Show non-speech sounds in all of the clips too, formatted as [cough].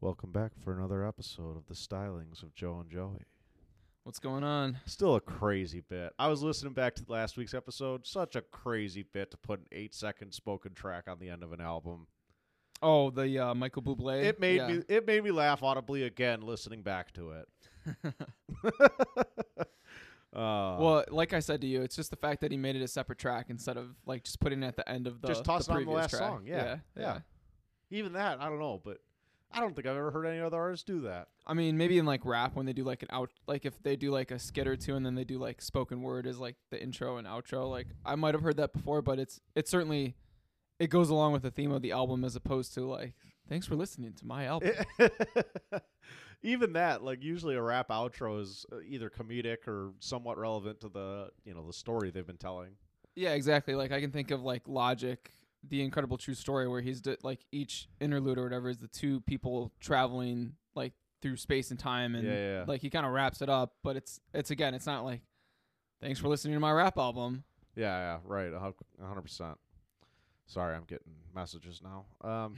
Welcome back for another episode of the Stylings of Joe and Joey. What's going on? Still a crazy bit. I was listening back to last week's episode. Such a crazy bit to put an eight second spoken track on the end of an album. Oh, the uh, Michael Bublé. It made Yeah. me it made me laugh audibly again listening back to it. [laughs] uh, well, like I said to you, it's just the fact that he made it a separate track instead of like just putting it at the end of the Just toss the it on the last track. song, yeah, yeah, yeah. even that, I don't know, but I don't think I've ever heard any other artist do that. I mean, maybe in like rap when they do like an out, like if they do like a skit or two and then they do like spoken word as like the intro and outro. Like I might have heard that before, but it's it's certainly it goes along with the theme of the album as opposed to like thanks for listening to my album. [laughs] even that, like usually a rap outro is uh, either comedic or somewhat relevant to the you know the story they've been telling. Yeah, exactly. Like I can think of like Logic, the incredible true story, where he's d- like each interlude or whatever is the two people traveling like through space and time, and Yeah, yeah, like he kind of wraps it up. But it's it's again, it's not like thanks for listening to my rap album. Yeah, yeah, right, a hu- a hundred percent. Sorry, I'm getting messages now. Um,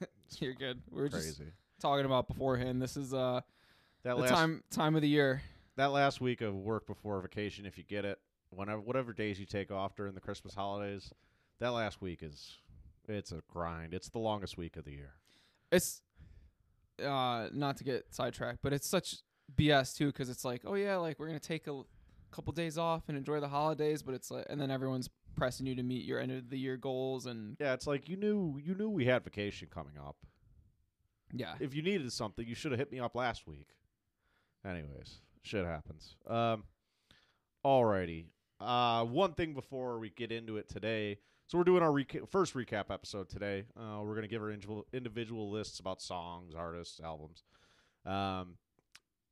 [laughs] You're good. We We're just crazy. talking about beforehand. This is uh That the last time time of the year. that last week of work before vacation, if you get it, whenever whatever days you take off during the Christmas holidays, that last week is it's a grind. It's the longest week of the year. It's uh not to get sidetracked, but it's such BS too because it's like, oh yeah, like we're gonna take a l- couple days off and enjoy the holidays, but it's like, and then everyone's pressing you to meet your end of the year goals and Yeah, it's like you knew you knew we had vacation coming up. yeah, If you needed something, you should have hit me up last week. Anyways, shit happens. Um, alrighty. Uh, one thing before we get into it today. So we're doing our reca- first recap episode today. Uh, we're gonna give our individual individual lists about songs, artists, albums. Um,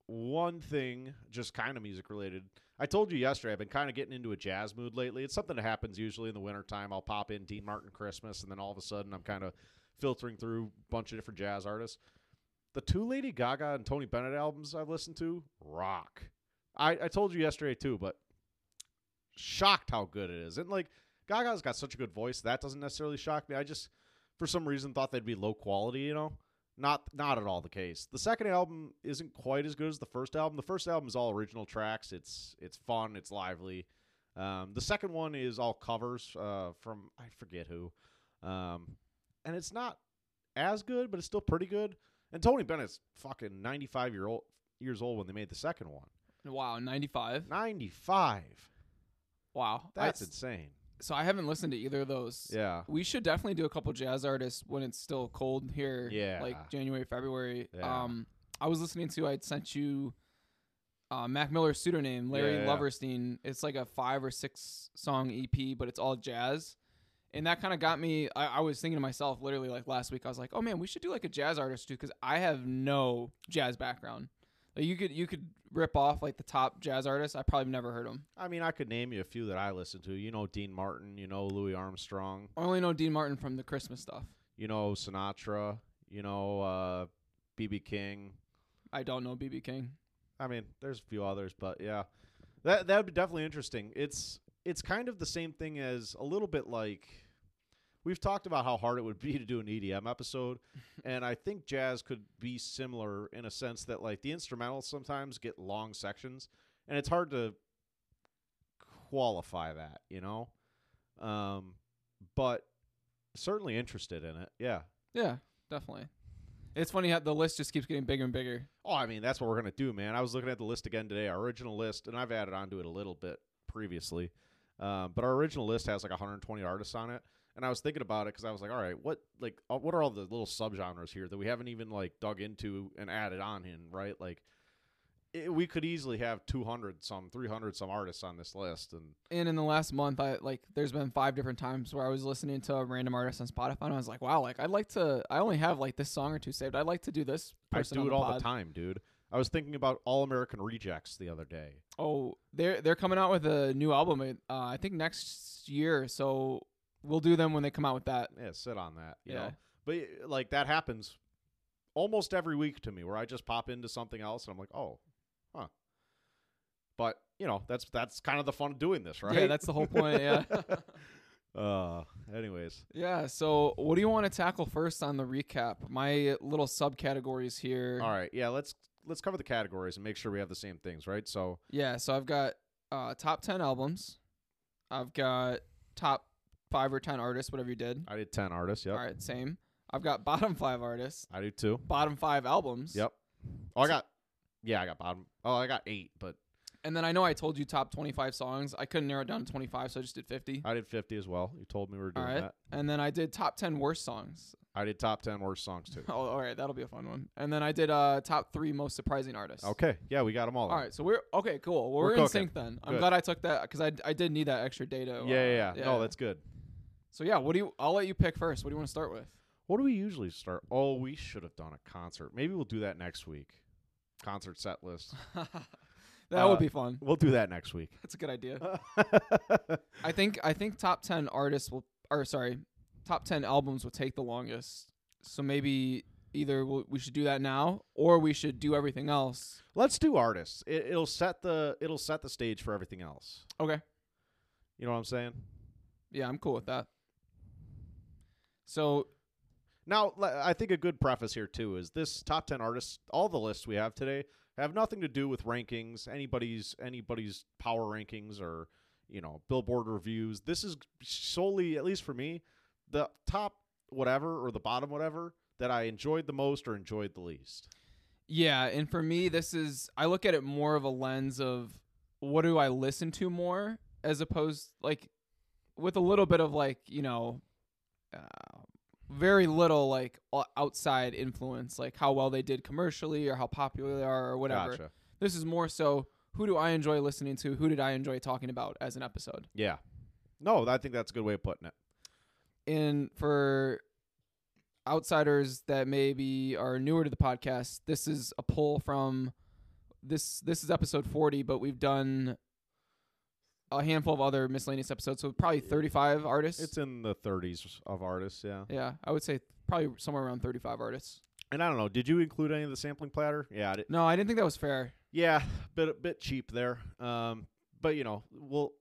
one thing, just kind of music related. I told you yesterday, I've been kind of getting into a jazz mood lately. It's something that happens usually in the wintertime. I'll pop in Dean Martin Christmas, and then all of a sudden I'm kind of filtering through a bunch of different jazz artists. The two Lady Gaga and Tony Bennett albums I've listened to rock. I, I told you yesterday too, but shocked how good it is. And like Gaga's got such a good voice, that doesn't necessarily shock me. I just for some reason thought they'd be low quality, you know? Not not at all the case. The second album isn't quite as good as the first album. The first album is all original tracks. It's it's fun, it's lively. Um, the second one is all covers uh, from I forget who. Um, and it's not as good, but it's still pretty good. And Tony Bennett's fucking 95 year old years old when they made the second one. wow, ninety five. 95. Wow, That's I, insane. So I haven't listened to either of those. Yeah. We should definitely do a couple jazz artists when it's still cold here. Yeah. Like January, February. Yeah. Um I was listening to I'd sent you uh, Mac Miller's pseudonym, Larry Yeah, yeah. Lovestein. It's like a five or six song EP, but it's all jazz. And that kind of got me. I, I was thinking to myself, literally, like last week, I was like, "Oh man, we should do like a jazz artist too," because I have no jazz background. You could you could rip off like the top jazz artists. I probably never heard them. I mean, I could name you a few that I listen to. You know Dean Martin, you know Louis Armstrong, I only know Dean Martin from the Christmas stuff. you know Sinatra, you know uh BB King. I don't know BB King. I mean, there's a few others, but yeah. That that would be definitely interesting. It's it's kind of the same thing as a little bit like we've talked about how hard it would be to do an EDM episode, [laughs] and I think jazz could be similar in a sense that like the instrumentals sometimes get long sections, and it's hard to qualify that, you know. Um, but certainly interested in it. Yeah. Yeah, definitely. It's funny how the list just keeps getting bigger and bigger. Oh, I mean, that's what we're gonna do, man. I was looking at the list again today, our original list, and I've added onto it a little bit previously. Um, but our original list has like 120 artists on it, and I was thinking about it because I was like, all right, what like uh, what are all the little subgenres here that we haven't even like dug into and added on in, right? Like, it, we could easily have 200 some, 300 some artists on this list, and And in the last month, I like there's been five different times where I was listening to a random artist on Spotify, and I was like, wow, like I'd like to. I only have like this song or two saved. I'd like to do this. I do it all pod. the time, dude. I was thinking about All American Rejects the other day. Oh, they're they're coming out with a new album. Uh, I think next year. So we'll do them when they come out with that. Yeah, sit on that. You Yeah. know? But uh, like that happens almost every week to me where I just pop into something else and I'm like, oh, huh. But you know, that's that's kind of the fun of doing this, right? Yeah, that's the whole point. Yeah. [laughs] Uh, anyways, Yeah. So, what do you want to tackle first on the recap? My little subcategories here. all right, yeah. Let's let's cover the categories and make sure we have the same things, right? So Yeah. So I've got uh, top ten albums. I've got top five or ten artists, whatever you did. I did ten artists. Yep, All right, same. I've got [laughs] bottom five artists, I do too. bottom five albums. Yep. Oh, I got. Yeah, I got bottom. Oh, I got eight, but And then I know I told you top 25 songs. I couldn't narrow it down to 25, so I just did 50. I did fifty as well. You told me we were doing right. that. And then I did top 10 worst songs. I did top ten worst songs too. [laughs] Oh, all right. That'll be a fun one. And then I did uh, top three most surprising artists. Okay, yeah, we got them all. All right. So we're okay. Cool. Well, We're we're, in cooking. sync then. I'm Good. glad I took that because I, I did need that extra data. Yeah, uh, yeah, yeah. No, that's good. So yeah. What do you? I'll let you pick first. What do you want to start with? What do we usually start? Oh, we should have done a concert. Maybe we'll do that next week. Concert set list. [laughs] that Uh, would be fun. We'll do that next week. That's a good idea. [laughs] I think I think top 10 artists will, or sorry, top 10 albums will take the longest. So maybe either we'll, we should do that now, or we should do everything else. Let's do artists. It, it'll set the it'll set the stage for everything else. Okay. You know what I'm saying? Yeah, I'm cool with that. So Now, I think a good preface here too is this top 10 artists, all the lists we have today have nothing to do with rankings, anybody's anybody's power rankings or, you know, Billboard reviews. This is solely at least for me, the top whatever or the bottom whatever that I enjoyed the most or enjoyed the least. yeah, and for me, this is I look at it more of a lens of what do I listen to more, as opposed like with a little bit of like you know, uh, very little like outside influence, like how well they did commercially or how popular they are or whatever. Gotcha. This is more so who do I enjoy listening to? Who did I enjoy talking about as an episode? Yeah. No, I think that's a good way of putting it. And for outsiders that maybe are newer to the podcast, this is a pull from this this is episode 40, but we've done a handful of other miscellaneous episodes, so probably 35 artists. It's in the 30s of artists, yeah. yeah, I would say probably somewhere around 35 artists. And I don't know, did you include any of the sampling platter? Yeah, I did. No, I didn't think that was fair. Yeah, bit a bit cheap there. Um, but you know, we'll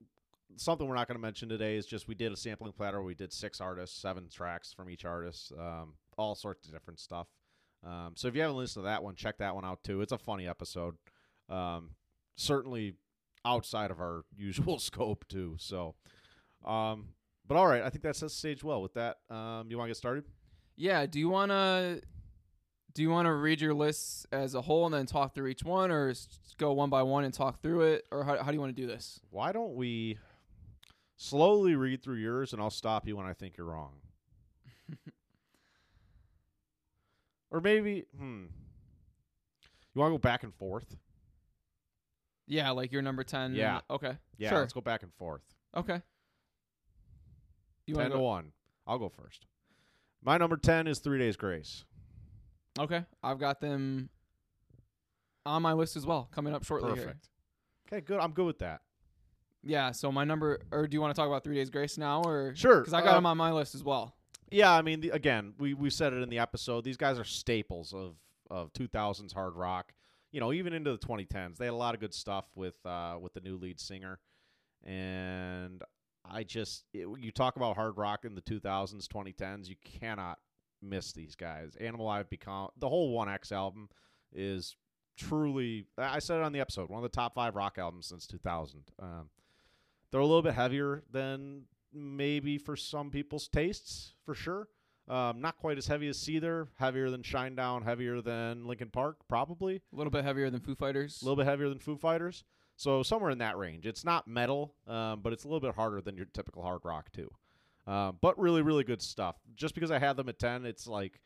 something we're not going to mention today is just we did a sampling platter. We did six artists, seven tracks from each artist, um, all sorts of different stuff. Um, so if you haven't listened to that one, check that one out too. It's a funny episode. Um, certainly outside of our [laughs] usual scope too. So, um, but all right, I think that sets the stage well. With that, um, you want to get started? Yeah, do you want to do you want to read your lists as a whole and then talk through each one or go one by one and talk through it or how, how do you want to do this? Why don't we slowly read through yours and I'll stop you when I think you're wrong? [laughs] or maybe, hmm. You want to go back and forth? Yeah, like your number 10. Yeah. okay. Yeah, Sure. let's go back and forth. Okay. You 10 want to 1. I'll go first. My number 10 is Three Days Grace. Okay. I've got them on my list as well coming up shortly here. Perfect. Okay, good. I'm good with that. Yeah, so my number or do you want to talk about 3 Days Grace now or Sure. cuz I got uh, them on my list as well. Yeah, I mean, the, again, we we said it in the episode. These guys are staples of of 2000s hard rock. You know, even into the 2010s, they had a lot of good stuff with uh, with the new lead singer. And I just, it, you talk about hard rock in the 2000s, 2010s, you cannot miss these guys. Animal I've become the whole One-X album is truly. I said it on the episode, one of the top five rock albums since 2000. Um, they're a little bit heavier than maybe for some people's tastes, for sure. Um, not quite as heavy as Seether, heavier than Shinedown, heavier than Linkin Park, probably. A little bit heavier than Foo Fighters. A little bit heavier than Foo Fighters. So somewhere in that range. It's not metal, um, but it's a little bit harder than your typical hard rock too. Um, but really, really good stuff. Just because I have them at ten, it's like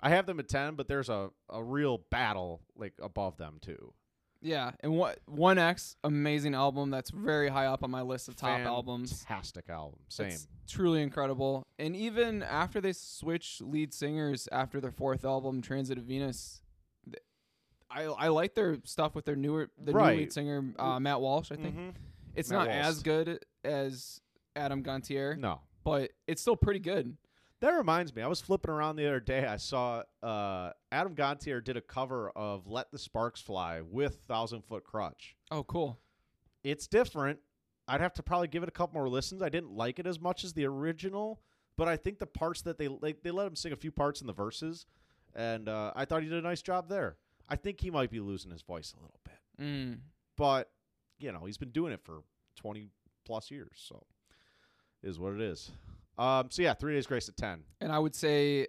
I have them at ten, but there's a, a real battle like above them too. Yeah, and what One-X amazing album that's very high up on my list of top albums. Fantastic album. Same. It's truly incredible. And even after they switched lead singers after their fourth album, Transit of Venus, th- I I like their stuff with their newer the Right. new lead singer uh, Matt Walst. I think Mhm. it's Matt not Walsh. as good as Adam Gontier, No. but it's still pretty good. That reminds me, I was flipping around the other day. I saw uh, Adam Gontier did a cover of "Let the Sparks Fly" with Thousand Foot Krutch. Oh, cool. It's different. I'd have to probably give it a couple more listens. I didn't like it as much as the original, but I think the parts that they like they let him sing a few parts in the verses, and uh, I thought he did a nice job there. I think he might be losing his voice a little bit, Mm. but you know he's been doing it for twenty plus years, so is what it is. Um, so yeah, three days grace at ten, And I would say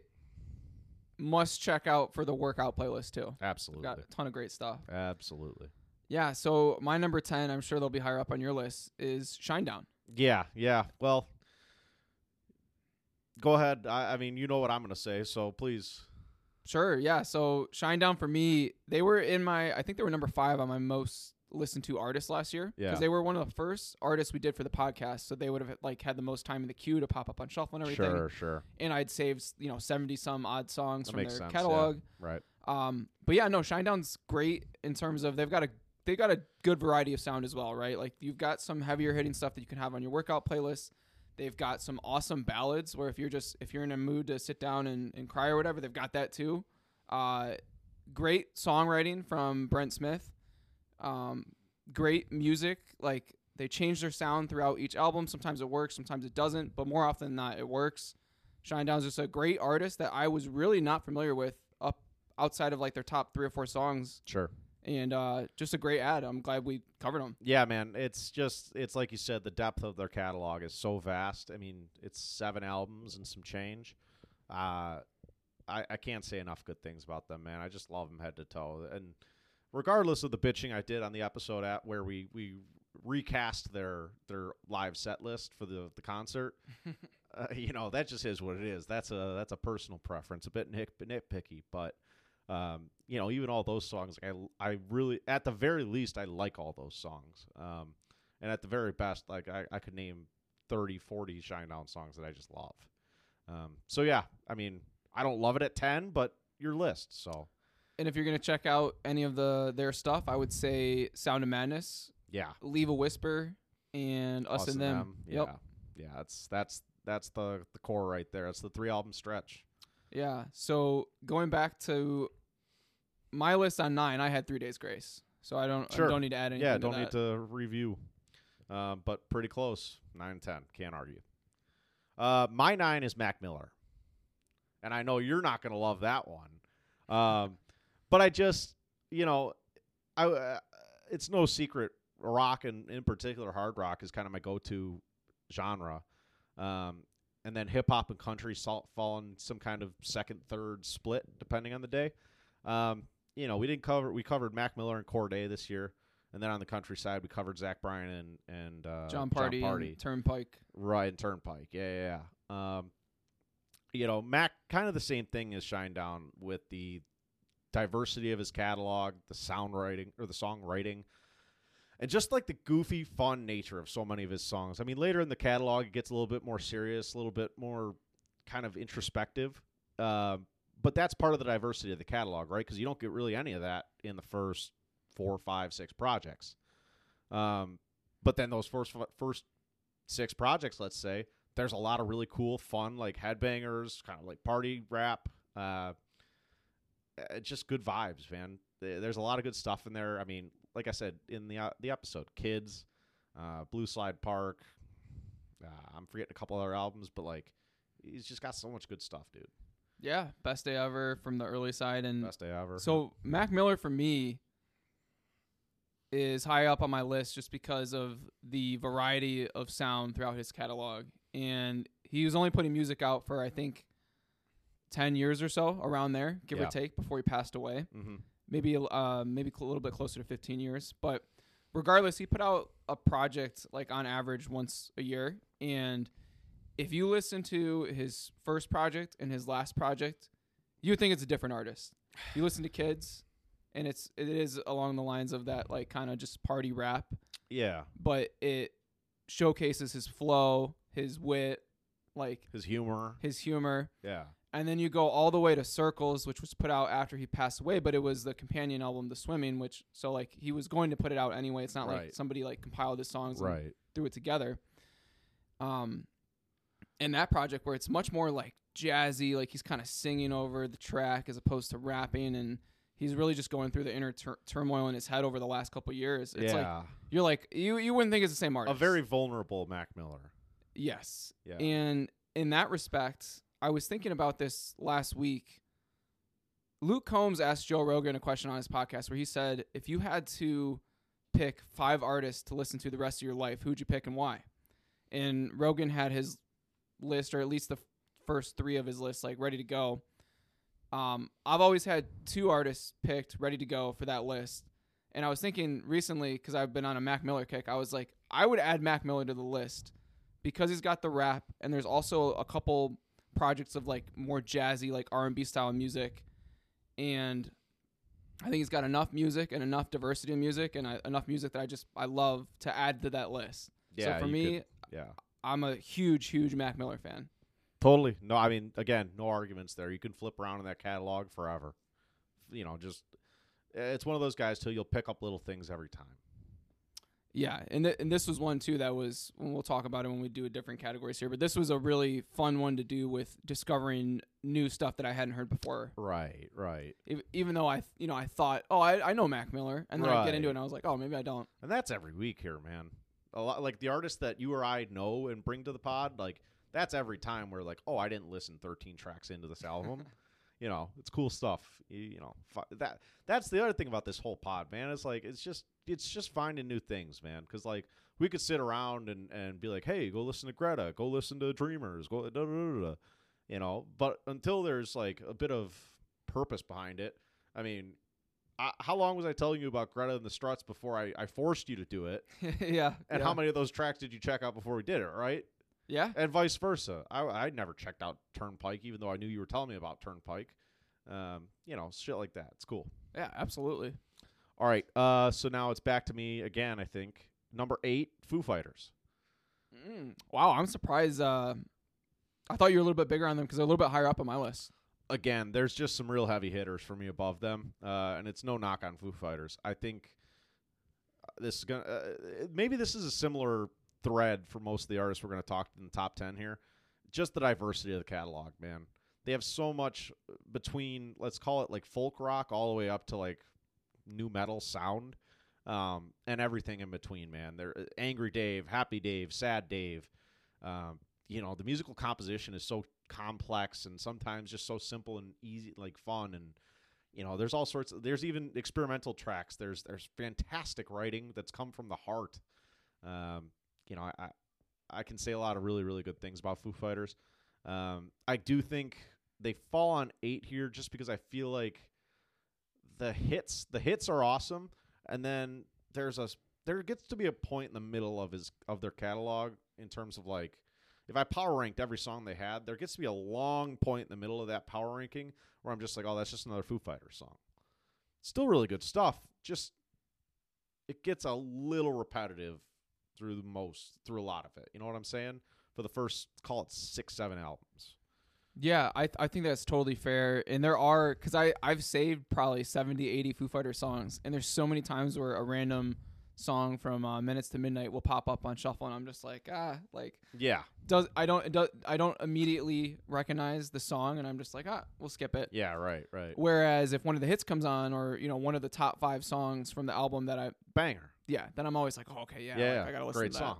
must check out for the workout playlist too. absolutely, Got a ton of great stuff. absolutely. Yeah, so my number 10, I'm sure they'll be higher up on your list, is Shinedown. Yeah, yeah. Well, go ahead. I, I mean, you know what I'm going to say, so please. Sure, yeah. So Shinedown for me, they were in my, I think they were number five on my most listened to artists last year. Yeah. Because they were one of the first artists we did for the podcast. So they would have like had the most time in the queue to pop up on shuffle and everything. Sure, sure. And I'd saved, you know, 70 some odd songs That from their sense, yeah. catalog. Right. Um, but yeah, no, Shinedown's great in terms of they've got a they got a good variety of sound as well, right? Like you've got some heavier hitting stuff that you can have on your workout playlist. They've got some awesome ballads where if you're just if you're in a mood to sit down and, and cry or whatever, they've got that too. Uh, great songwriting from Brent Smith. Um, great music. Like they change their sound throughout each album. Sometimes it works, sometimes it doesn't, but more often than not, it works. Shinedown's just a great artist that I was really not familiar with up outside of like their top three or four songs, Sure. and uh, just a great ad. I'm glad we covered them. Yeah, man. It's just, it's like you said, the depth of their catalog is so vast. I mean, it's seven albums and some change. Uh, I, I can't say enough good things about them, man. I just love them head to toe. And regardless of the bitching I did on the episode at where we, we recast their their live set list for the the concert, [laughs] uh, you know that just is what it is. That's a that's a personal preference, a bit nit, nitpicky, but um, you know even all those songs, I I really at the very least I like all those songs, um, and at the very best, like I, I could name 30, 40 Shinedown songs that I just love. Um, so yeah, I mean I don't love it at ten, but your list, so And if you're gonna check out any of the their stuff, I would say Sound of Madness, yeah, Leave a Whisper, and Us, and Them. Yeah, Yep. yeah, that's that's that's the the core right there. It's the three album stretch. Yeah. So going back to my list on nine, I had Three Days Grace. So I don't Sure. I don't need to add anything. Yeah, to don't that. need to review, um, but pretty close. Nine and ten, can't argue. Uh, my nine is Mac Miller, and I know you're not gonna love that one, um, but I just, you know, I uh, it's no secret rock and in particular hard rock is kind of my go-to genre, um, and then hip hop and country salt fall in some kind of second, third split depending on the day. Um, you know, we didn't cover we covered Mac Miller and Cordae this year. And then on the countryside, we covered Zach Bryan and and uh, Jon Pardi, Pardi. and Turnpike. right? And Turnpike, yeah, yeah. yeah. Um, you know, Mac kind of the same thing as Shinedown with the diversity of his catalog, the sound writing or the songwriting, and just like the goofy, fun nature of so many of his songs. I mean, later in the catalog, it gets a little bit more serious, a little bit more kind of introspective. Um, but that's part of the diversity of the catalog, right? Because you don't get really any of that in the first four, five, six projects. Um, but then those first first six projects, let's say, there's a lot of really cool, fun, like headbangers, kind of like party rap. Uh, uh, just good vibes, man. There's a lot of good stuff in there. I mean, like I said in the uh, the episode, Kids, uh, Blue Slide Park. Uh, I'm forgetting a couple other albums, but like, he's just got so much good stuff, dude. Yeah, best day ever from the early side, and Best day ever. So Mac Miller for me is high up on my list just because of the variety of sound throughout his catalog. And he was only putting music out for I think 10 years or so around there, give Yeah. or take before he passed away. hmm Maybe uh maybe a little bit closer to 15 years, but regardless, he put out a project like on average once a year and if you listen to his first project and his last project, you think it's a different artist. You listen to Kids, and it's it is along the lines of that like kind of just party rap, yeah, but it showcases his flow, his wit, like his humor. his humor. Yeah, And then you go all the way to Circles, which was put out after he passed away, but it was the companion album, The Swimming, which so like he was going to put it out anyway. It's not like somebody like compiled his songs and right. threw it together. Um, and that project where it's much more like jazzy, like he's kind of singing over the track as opposed to rapping, and he's really just going through the inner tur- turmoil in his head over the last couple years. It's like yeah, you're like you you wouldn't think it's the same artist. a very vulnerable Mac Miller. yes. Yeah, And in that respect, I was thinking about this last week. Luke Combs asked Joe Rogan a question on his podcast where he said, if you had to pick five artists to listen to the rest of your life, who'd you pick and why? And Rogan had his list, or at least the first three of his list, like ready to go. Um, I've always had two artists picked, ready to go for that list. And I was thinking recently, because I've been on a Mac Miller kick, I was like, I would add Mac Miller to the list because he's got the rap, and there's also a couple projects of like more jazzy, like R and B style music, and I think he's got enough music and enough diversity in music and uh, enough music that I just I love to add to that list. yeah. so for me, could- yeah, I'm a huge, huge Mac Miller fan. totally. No, I mean, again, no arguments there. You can flip around in that catalog forever. You know, just it's one of those guys till you'll pick up little things every time. Yeah, and th- and this was one too that was and we'll talk about it when we do a different categories here. But this was a really fun one to do with discovering new stuff that I hadn't heard before. Right, right. Ev- Even though I, you know, I thought, oh, I, I know Mac Miller, and then I get into it and I was like, oh, maybe I don't. And that's every week here, man. A lot like the artists that you or I know and bring to the pod, like that's every time we're like, oh, I didn't listen 13 tracks into this album. [laughs] you know, it's cool stuff. You, you know, fi- that that's the other thing about this whole pod, man. It's like it's just it's just finding new things, man. Because like we could sit around and and be like, hey, go listen to Greta, go listen to Dreamers, go da da da da, you know. But until there's like a bit of purpose behind it, I mean. I, how long was I telling you about Greta and the Struts before I, I forced you to do it? [laughs] yeah. And yeah. how many of those tracks did you check out before we did it, right? Yeah. And vice versa. I I never checked out Turnpike, even though I knew you were telling me about Turnpike. Um, you know, shit like that. It's cool. Yeah. Absolutely. All right. Uh, so now it's back to me again. I think number eight, Foo Fighters. Mm. Wow, I'm surprised. Uh, I thought you were a little bit bigger on them because they're a little bit higher up on my list. Again, there's just some real heavy hitters for me above them, uh, and it's no knock on Foo Fighters. I think this is gonna uh, maybe this is a similar thread for most of the artists we're talk to in the top ten here. Just the diversity of the catalog, man. They have so much between let's call it like folk rock all the way up to like new metal sound, um, and everything in between, man. They're uh, angry Dave, happy Dave, sad Dave. Um, you know, the musical composition is so complex and sometimes just so simple and easy, like fun and you know there's all sorts of, there's even experimental tracks there's there's fantastic writing that's come from the heart um, you know I, I can say a lot of really really good things about foo fighters um, i do think they fall on eight here just because i feel like the hits the hits are awesome and then there's a there gets to be a point in the middle of his of their catalog in terms of like if I power ranked every song they had, there gets to be a long point in the middle of that power ranking where I'm just like, oh, that's just another Foo Fighters song. Still really good stuff. Just it gets a little repetitive through the most through a lot of it. You know what I'm saying? For the first call it six, seven albums. Yeah, I th- I think that's totally fair. And there are cuz I I've saved probably 70 80 Foo Fighter songs and there's so many times where a random song from uh, Minutes to Midnight will pop up on shuffle and I'm just like, ah, like Yeah, does I don't does, I don't immediately recognize the song and I'm just like, ah, we'll skip it. yeah, right, right. Whereas if one of the hits comes on or, you know, one of the top 5 songs from the album that I Banger. Yeah, then I'm always like, oh, okay, yeah, Yeah, like, I got to listen great to that. song.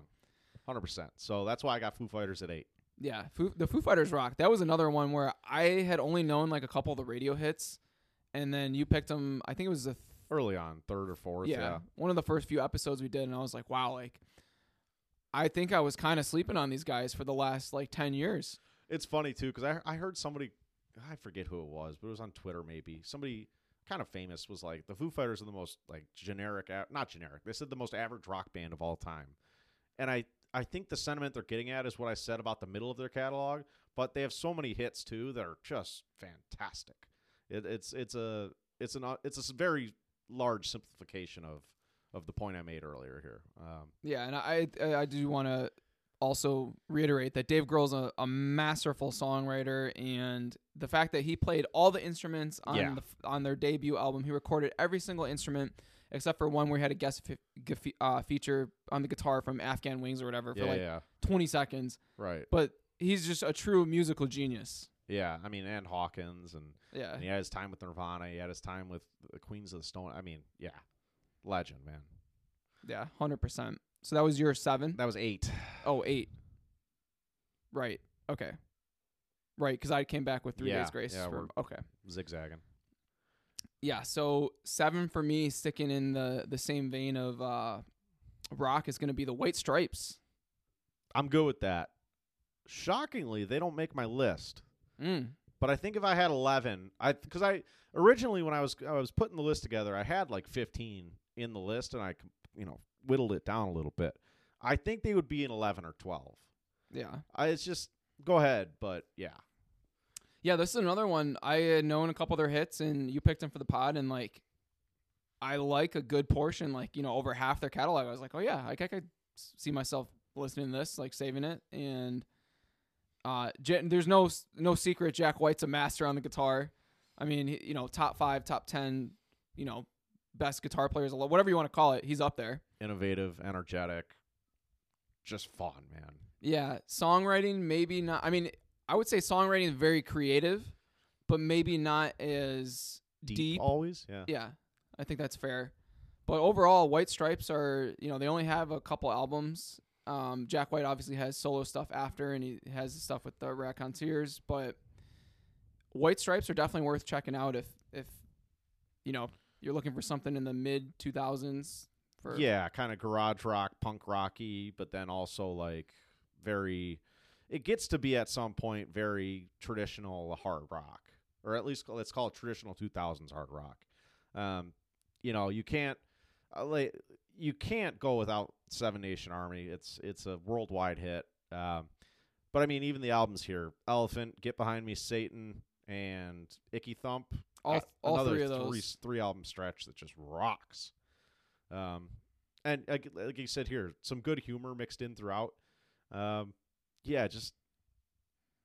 Hundred percent. So that's why I got Foo Fighters at eight. Yeah, Foo, the Foo Fighters rock. That was another one where I had only known like a couple of the radio hits, and then you picked them. I think it was the th- Early on, third or fourth. yeah, Yeah. one of the first few episodes we did, and I was like, wow, like I think I was kind of sleeping on these guys for the last like ten years. It's funny too because I I heard somebody I forget who it was, but it was on Twitter maybe somebody kind of famous was like the Foo Fighters are the most like generic, not generic. They said the most average rock band of all time, and I I think the sentiment they're getting at is what I said about the middle of their catalog, but they have so many hits too that are just fantastic. It, it's it's a it's an it's a very large simplification of of the point I made earlier here. Um, Yeah, and I, I do want to also reiterate that Dave Grohl's a, a masterful songwriter, and the fact that he played all the instruments on Yeah. the on their debut album, he recorded every single instrument except for one where he had a guest fe- uh, feature on the guitar from Afghan Whigs or whatever for yeah, like yeah, 20 seconds. right. But he's just a true musical genius. Yeah, I mean, and Hawkins, and, Yeah. and he had his time with Nirvana. He had his time with the Queens of the Stone. I mean, yeah, legend, man. Yeah, hundred percent. So that was your seven. That was eight. Oh, eight. Right. Okay. Right, because I came back with three Yeah, days grace. yeah, for, okay. Zigzagging. Yeah. So seven for me, sticking in the the same vein of uh, rock, is going to be the White Stripes. I'm good with that. Shockingly, they don't make my list. Mm. But I think if I had 11, I because I originally when I was I was putting the list together, I had like 15 in the list, and I com- you know whittled it down a little bit. I think they would be in 11 or 12. Yeah. I, it's just go ahead, but yeah, Yeah, this is another one. I had known a couple of their hits, and you picked them for the pod, and like, I like a good portion, like you know, over half their catalog. I was like, oh yeah, like I could see myself listening to this, like saving it, and uh, J- there's no no secret. Jack White's a master on the guitar. I mean, you know, top five, top ten, you know, best guitar players, whatever you want to call it, he's up there. Innovative, energetic, just fun, man. Yeah, songwriting maybe not. I mean, I would say songwriting is very creative, but maybe not as Deep, Deep. always, yeah. Yeah, I think that's fair. But overall, White Stripes are you know they only have a couple albums. Um, Jack White obviously has solo stuff after, and he has stuff with the Raconteurs. But White Stripes are definitely worth checking out if if you know you're looking for something in the mid 2000s. For Yeah, kind of garage rock, punk rocky, but then also like very. It gets to be at some point very traditional hard rock, or at least let's call it traditional 2000s hard rock. Um, you know, you can't uh, like you can't go without Seven Nation Army. It's it's a worldwide hit. Um, but I mean, even the albums here: Elephant, Get Behind Me, Satan, and Icky Thump. all Uh, all another three of three, those. three album stretch that just rocks. Um, and like, like you said here, some good humor mixed in throughout. Um, yeah, just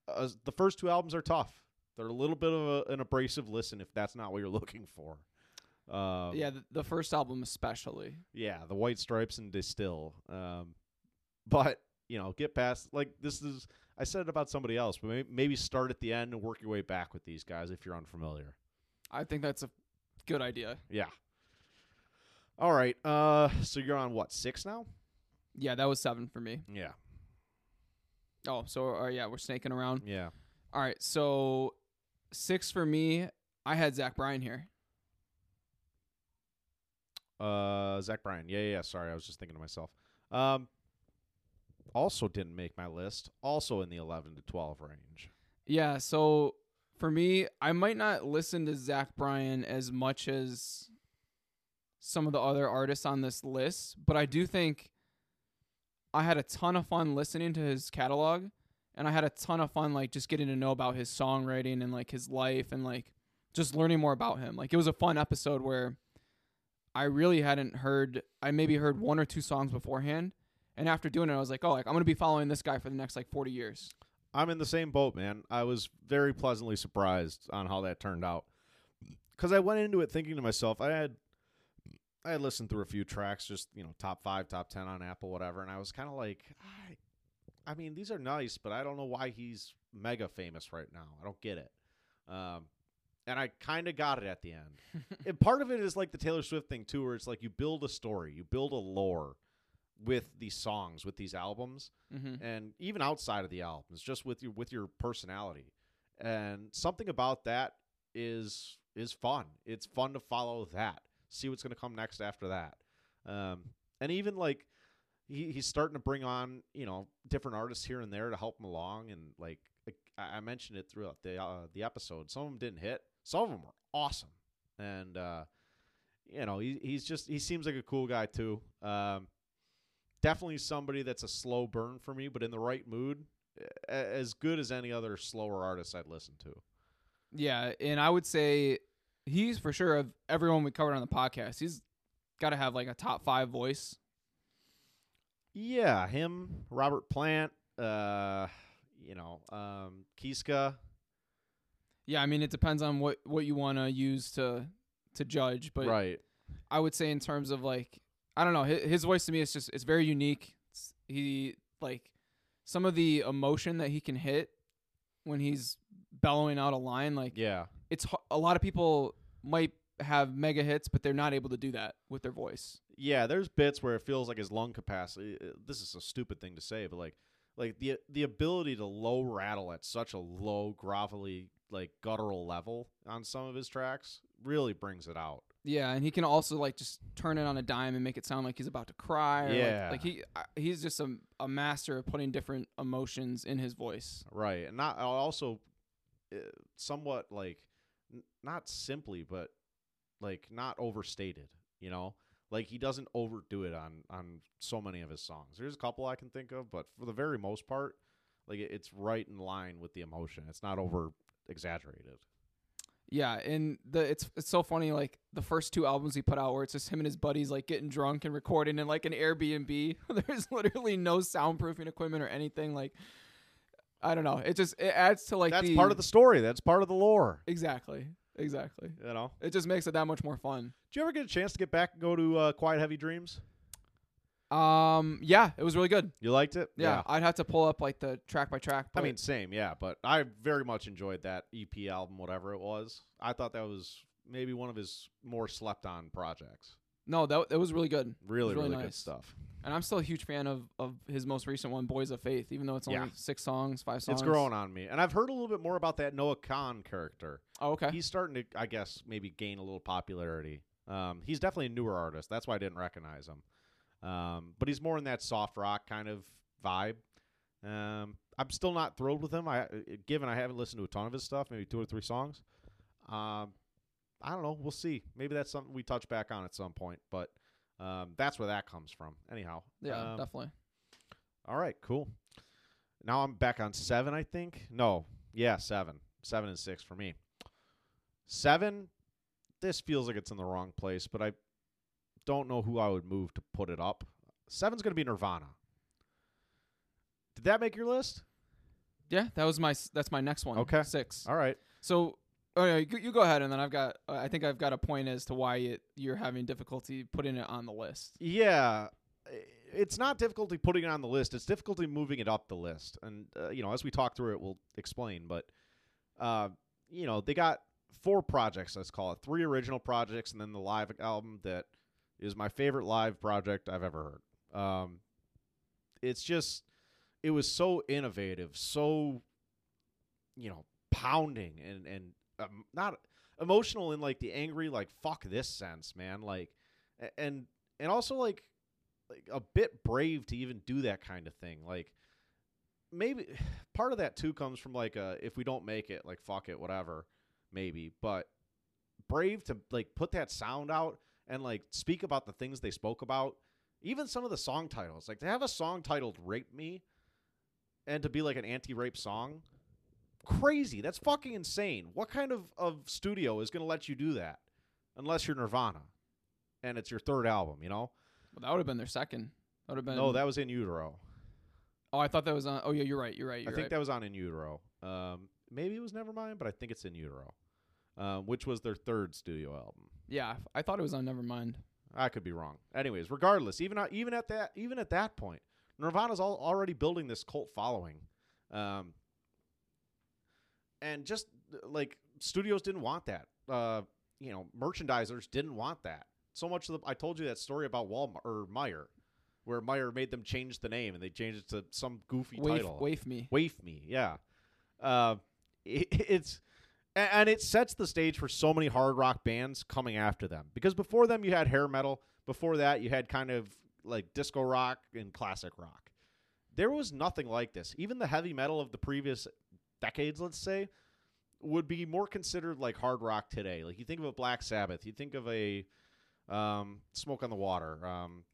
uh, the first two albums are tough. They're a little bit of a, an abrasive listen if that's not what you're [laughs] looking for. Um, yeah, the, the first album especially. yeah, the White Stripes and De Stijl. Um, but you know, get past like this is. I said it about somebody else, but maybe, maybe start at the end and work your way back with these guys if you're unfamiliar. I think that's a good idea. Yeah. All right. Uh, so you're on what six now? Yeah, that was seven for me. Yeah. Oh, so uh, yeah, we're snaking around. Yeah. All right, so six for me. I had Zach Bryan here. Uh, Zach Bryan. Yeah, yeah. yeah. Sorry, I was just thinking to myself. Um, also didn't make my list. Also in the eleven to twelve range. Yeah, so for me, I might not listen to Zach Bryan as much as some of the other artists on this list, but I do think I had a ton of fun listening to his catalog, and I had a ton of fun like just getting to know about his songwriting and like his life and like just learning more about him. Like it was a fun episode where I really hadn't heard I maybe heard one or two songs beforehand, and after doing it I was like, "Oh, like I'm going to be following this guy for the next like 40 years." I'm in the same boat, man. I was very pleasantly surprised on how that turned out. Cuz I went into it thinking to myself, I had I listened through a few tracks just, you know, top 5, top 10 on Apple whatever, and I was kind of like I I mean, these are nice, but I don't know why he's mega famous right now. I don't get it. Um and I kind of got it at the end. [laughs] and part of it is like the Taylor Swift thing too where it's like you build a story, you build a lore with these songs, with these albums mm-hmm. and even outside of the albums, just with your with your personality. And something about that is is fun. It's fun to follow that. See what's going to come next after that. Um, and even like he, he's starting to bring on you know different artists here and there to help him along. And like I, I mentioned it throughout the uh, the episode, some of them didn't hit. Some of them were awesome. And uh, you know he, he's just he seems like a cool guy too. Um, definitely somebody that's a slow burn for me, but in the right mood, as good as any other slower artist I'd listen to. Yeah, and I would say he's for sure of everyone we covered on the podcast. He's got to have like a top five voice. Yeah, him, Robert Plant, uh, you know, um, Kiszka. Yeah, I mean it depends on what what you want to use to to judge, but right. I would say in terms of like I don't know, his, his voice to me is just it's very unique. It's, he like some of the emotion that he can hit when he's bellowing out a line. Like Yeah. it's a lot of people might have mega hits, but they're not able to do that with their voice. Yeah, there's bits where it feels like his lung capacity. uh, This is a stupid thing to say, but like, like the the ability to low rattle at such a low, grovelly, like guttural level on some of his tracks really brings it out. Yeah, and he can also like just turn it on a dime and make it sound like he's about to cry. Or like- Yeah. like, he uh, he's just a a master of putting different emotions in his voice. Right, and not also uh, somewhat like n- not simply, but like not overstated. You know, like he doesn't overdo it on on so many of his songs. There's a couple I can think of, but for the very most part, like it, it's right in line with the emotion. It's not over exaggerated. Yeah, and the it's it's so funny. Like the first two albums he put out, where it's just him and his buddies like getting drunk and recording in like an Airbnb. [laughs] There's literally no soundproofing equipment or anything. Like I don't know. It just it adds to like That's the, part of the story. That's part of the lore. exactly exactly. You know. It just makes it that much more fun. Did you ever get a chance to get back and go to uh, Quiet Heavy Dreams? Um, yeah, it was really good. You liked it? Yeah, I'd have to pull up like the track by track. I mean, same, yeah, but I very much enjoyed that EP album, whatever it was. I thought that was maybe one of his more slept on projects. No, that that was really good. Really, really really, good nice. stuff. And I'm still a huge fan of of his most recent one, Boys of Faith, even though it's only Yeah. six songs, five songs. It's growing on me. And I've heard a little bit more about that Noah Kahan character. Oh, okay. He's starting to, I guess, maybe gain a little popularity. Um, he's definitely a newer artist. That's why I didn't recognize him. Um, but he's more in that soft rock kind of vibe. Um, I'm still not thrilled with him. I, given I haven't listened to a ton of his stuff, maybe two or three songs. Um, I don't know. We'll see. Maybe that's something we touch back on at some point. But um, that's where that comes from. Anyhow. yeah, um, definitely. all right, cool. Now I'm back on seven, I think. No, yeah, seven. Seven and six for me. Seven, this feels like it's in the wrong place, but I don't know who I would move to put it up. Seven's going to be Nirvana. Did that make your list? Yeah, that was my that's my next one. Okay. six. All right. So, oh yeah, you, go ahead, and then I've got uh, I think I've got a point as to why it, you're having difficulty putting it on the list. Yeah, it's not difficulty putting it on the list. It's difficulty moving it up the list. And uh, you know, as we talk through it, we'll explain. But uh, you know, they got four projects. Let's call it three original projects, and then the live album that is my favorite live project I've ever heard. Um, it's just, it was so innovative, so you know, pounding and and um, not emotional in like the angry like fuck this sense, man. Like, and and also like like a bit brave to even do that kind of thing. Like maybe [sighs] part of that too comes from like a if we don't make it, like fuck it, whatever, maybe. But brave to like put that sound out and like speak about the things they spoke about. Even some of the song titles, like to have a song titled "Rape Me," and to be like an anti-rape song, crazy. That's fucking insane. What kind of of studio is going to let you do that? Unless you're Nirvana, and it's your third album, you know. Well, that would have been their second. That would have been. No, that was in utero. Oh, I thought that was on. Oh yeah, you're right. You're right. You're I think right. that was on in utero. Um, maybe it was Nevermind, but I think it's in utero, um, which was their third studio album. yeah, I thought it was on Nevermind. I could be wrong. Anyways, regardless, even at- even at that even at that point, Nirvana's all, already building this cult following, um, and just like studios didn't want that. Uh, you know, merchandisers didn't want that. So much of the I told you that story about Walmart or Meyer, where Meyer made them change the name and they changed it to some goofy Waif, title. waif me. Waif me, yeah. Uh, [laughs] it, it's and it sets the stage for so many hard rock bands coming after them because before them you had hair metal. Before that you had kind of like disco rock and classic rock. There was nothing like this. Even the heavy metal of the previous decades, let's say, would be more considered like hard rock today. Like you think of a Black Sabbath, you think of a um, Smoke on the Water. Um,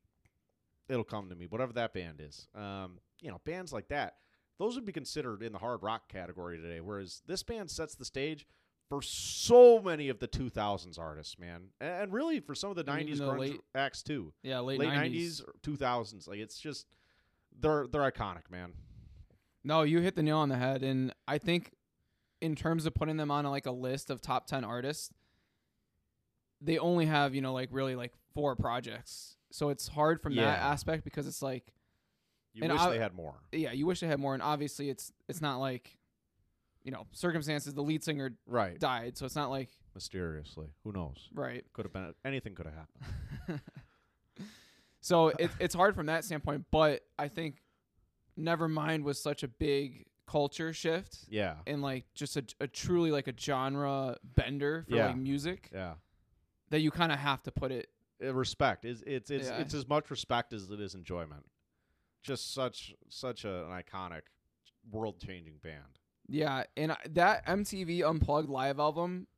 it'll come to me, whatever that band is. Um, you know, bands like that those would be considered in the hard rock category today. Whereas this band sets the stage for so many of the 2000s artists, man, and, really for some of the And 90s the grunge late- acts too. Yeah, late, Late 90s. 90s, or 2000s, like it's just they're they're iconic, man. No, you hit the nail on the head, and I think in terms of putting them on like a list of top ten artists, they only have you know like really like four projects, so it's hard from that aspect because it's like You wish I- they had more. yeah, you wish they had more, and obviously it's it's not like you know circumstances. The lead singer Right. died, so it's not like Mysteriously. Who knows? right. Could have been anything could have happened. [laughs] So it, it's hard from that standpoint, but I think Nevermind was such a big culture shift Yeah. and like just a, a truly like a genre bender for Yeah. like music Yeah. that you kind of have to put it. Uh, respect is it's it's Yeah. it's as much respect as it is enjoyment. Just such such a, an iconic, world changing band. Yeah, and I, that MTV Unplugged live album,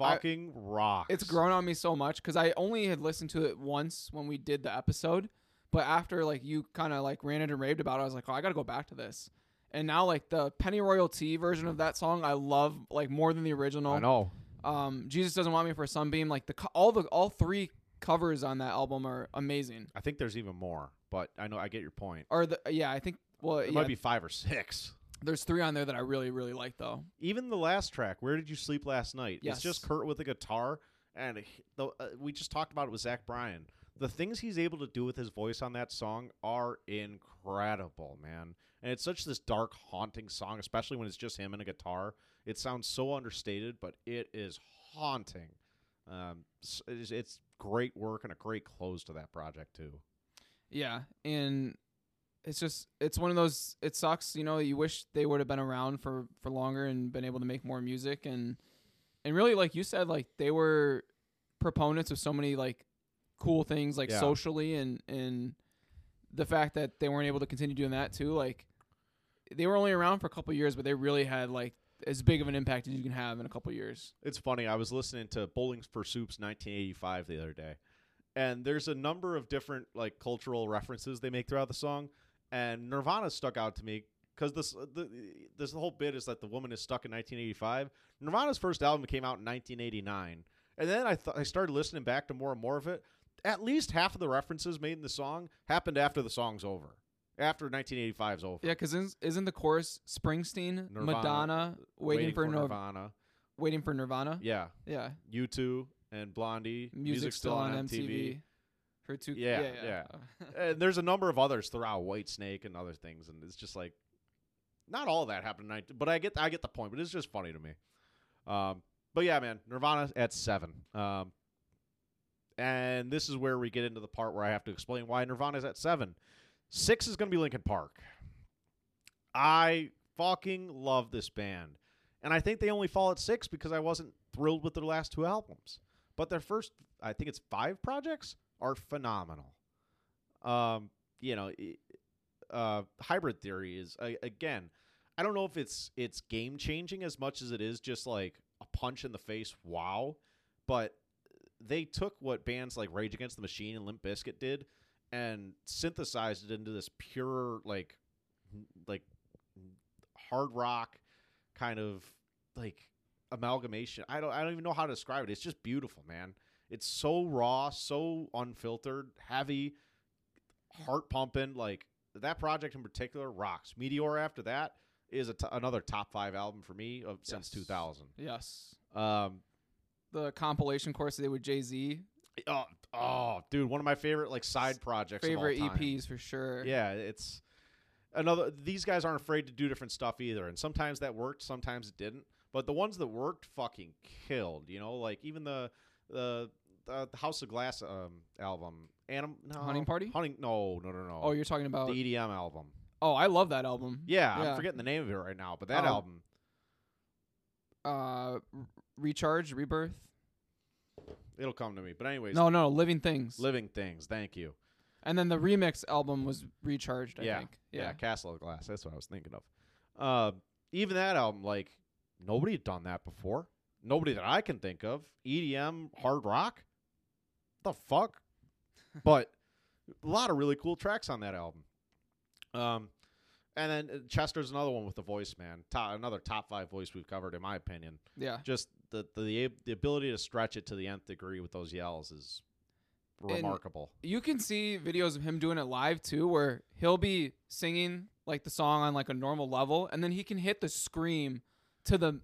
I- Fucking rocks. it's grown on me so much because I only had listened to it once when we did the episode, but after like you kind of like ranted and raved about it, I was like, oh, I got to go back to this. And now like the Pennyroyal Tea version of that song, I love like more than the original. I know. um jesus doesn't want me for a sunbeam like the co- all the all three covers on that album are amazing I think there's even more, but I know I get your point. or the yeah i think well It yeah, might be five or six. there's three on there that i really really like though Even the last track, "Where Did You Sleep Last Night?" It's just Kurt with a guitar, and the, uh, we just talked about it with Zach Bryan. The things he's able to do with his voice on that song are incredible, man. And it's such this dark, haunting song, especially when it's just him and a guitar. It sounds so understated, but it is haunting. Um, it's, it's great work and a great close to that project too. yeah and it's just it's one of those it sucks you know you wish they would have been around for for longer and been able to make more music and and really like you said like they were proponents of so many like cool things like Yeah. socially and and the fact that they weren't able to continue doing that too like they were only around for a couple years but they really had like as big of an impact as you can have in a couple years It's funny. I was listening to Bowling for Soup's 1985 the other day, and there's a number of different like cultural references they make throughout the song, and Nirvana stuck out to me because this uh, the, this whole bit is that the woman is stuck in 1985. Nirvana's first album came out in 1989, and then I th- I started listening back to more and more of it. At least half of the references made in the song happened after the song's over, after 1985's over. yeah because isn't, isn't the chorus springsteen Nirvana, madonna waiting, for, Nirv- Nirvana. waiting for nirvana Yeah, yeah U two and Blondie. music, still on MTV. for two. Yeah, yeah. and there's a number of others throughout Whitesnake and other things, and it's just like not all of that happened tonight, but I get I get the point. But it's just funny to me. Um, but yeah, man, Nirvana at seven. Um, and this is where we get into the part where I have to explain why Nirvana's at seven. Six is going to be Linkin Park. I fucking love this band. And I think they only fall at six because I wasn't thrilled with their last two albums. But their first, I think it's five projects, are phenomenal. Um, you know, uh, hybrid theory is again. I don't know if it's it's game changing as much as it is just like a punch in the face. Wow, but they took what bands like Rage Against the Machine and Limp Bizkit did and synthesized it into this pure like like hard rock kind of like amalgamation. I don't I don't even know how to describe it. It's just beautiful, man. It's so raw, so unfiltered, heavy, heart pumping. Like that project in particular rocks. Meteor after that is a t- another top five album for me of since 2000. Yes. Um, The Collision Course they did with Jay Z. oh, oh, dude, one of my favorite like side projects. of all Favorite. EPs for sure. Yeah, it's another. These guys aren't afraid to do different stuff either, and sometimes that worked, sometimes it didn't. But the ones that worked, fucking killed. You know, like even the the the, the House of Glass um, album, Anim, no, Hunting Party? Hunting, no, no, no, no. Oh, you're talking about. the EDM album. oh, I love that album. Yeah, Yeah. I'm forgetting the name of it right now, but that Oh. album, Uh, Recharge, Rebirth. it'll come to me. But anyways, No, no, Living Things. Living Things. Thank you. and then the remix album was Recharged. I yeah, think. yeah, Yeah. Castle of Glass. That's what I was thinking of. Uh, even that album, like nobody had done that before. Nobody that I can think of. EDM, hard rock. The fuck. [laughs] but a lot of really cool tracks on that album. Um, and then uh, Chester's another one with the voice, man. Top, another top five voice we've covered, in my opinion. Yeah. Just the the the ability to stretch it to the nth degree with those yells is remarkable. You can see videos of him doing it live too, where he'll be singing like the song on like a normal level, and then he can hit the scream to the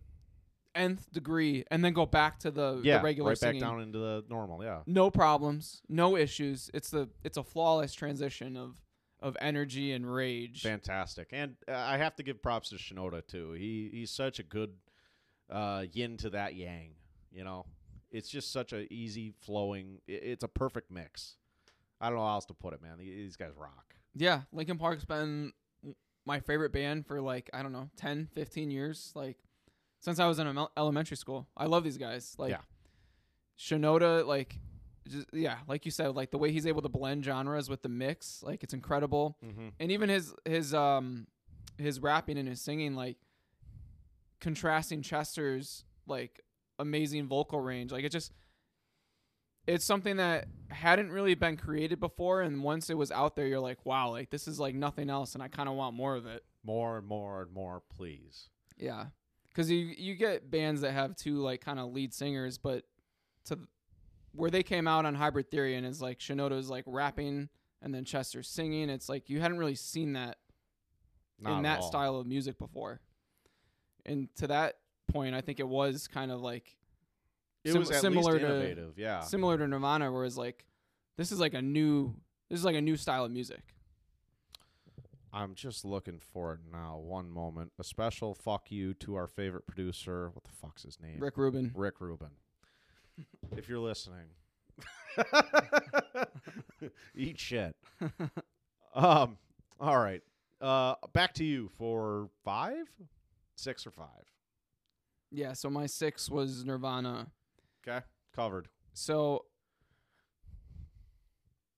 nth degree, and then go back to the, yeah, the regular right singing. back down into the normal. Yeah. No problems, no issues. It's the it's a flawless transition of of energy and rage. Fantastic, and uh, I have to give props to Shinoda too. He he's such a good uh, yin to that yang. You know, it's just such a easy flowing. It's a perfect mix. I don't know how else to put it, man. These guys rock. Yeah, Linkin Park's been my favorite band for like, I don't know, 10, 15 years. Like, since I was in elementary school. I love these guys. Like, Yeah. Shinoda, like, just, yeah, like you said, like the way he's able to blend genres with the mix, like, it's incredible. Mm-hmm. And even his, his, um, his rapping and his singing, like, contrasting Chester's, like, amazing vocal range. Like, it just, it's something that hadn't really been created before and once it was out there you're like wow like this is like nothing else and i kind of want more of it More and more and more, please. yeah because you you get bands that have two like kind of lead singers but to where they came out on hybrid theory and it's like shinoda's like rapping and then chester's singing it's like you hadn't really seen that Not in that all. style of music before and to that point i think it was kind of like It sim- was similar to- yeah. similar to Nirvana, where it's like, this is like a new, this is like a new style of music. I'm just looking for it now. One moment. A special fuck you to our favorite producer. What the fuck's his name? Rick Rubin. Rick Rubin. if you're listening, [laughs] eat shit. Um. All right. Uh. Back to you for five, six or five. Yeah, so my six was Nirvana. Okay. Covered. So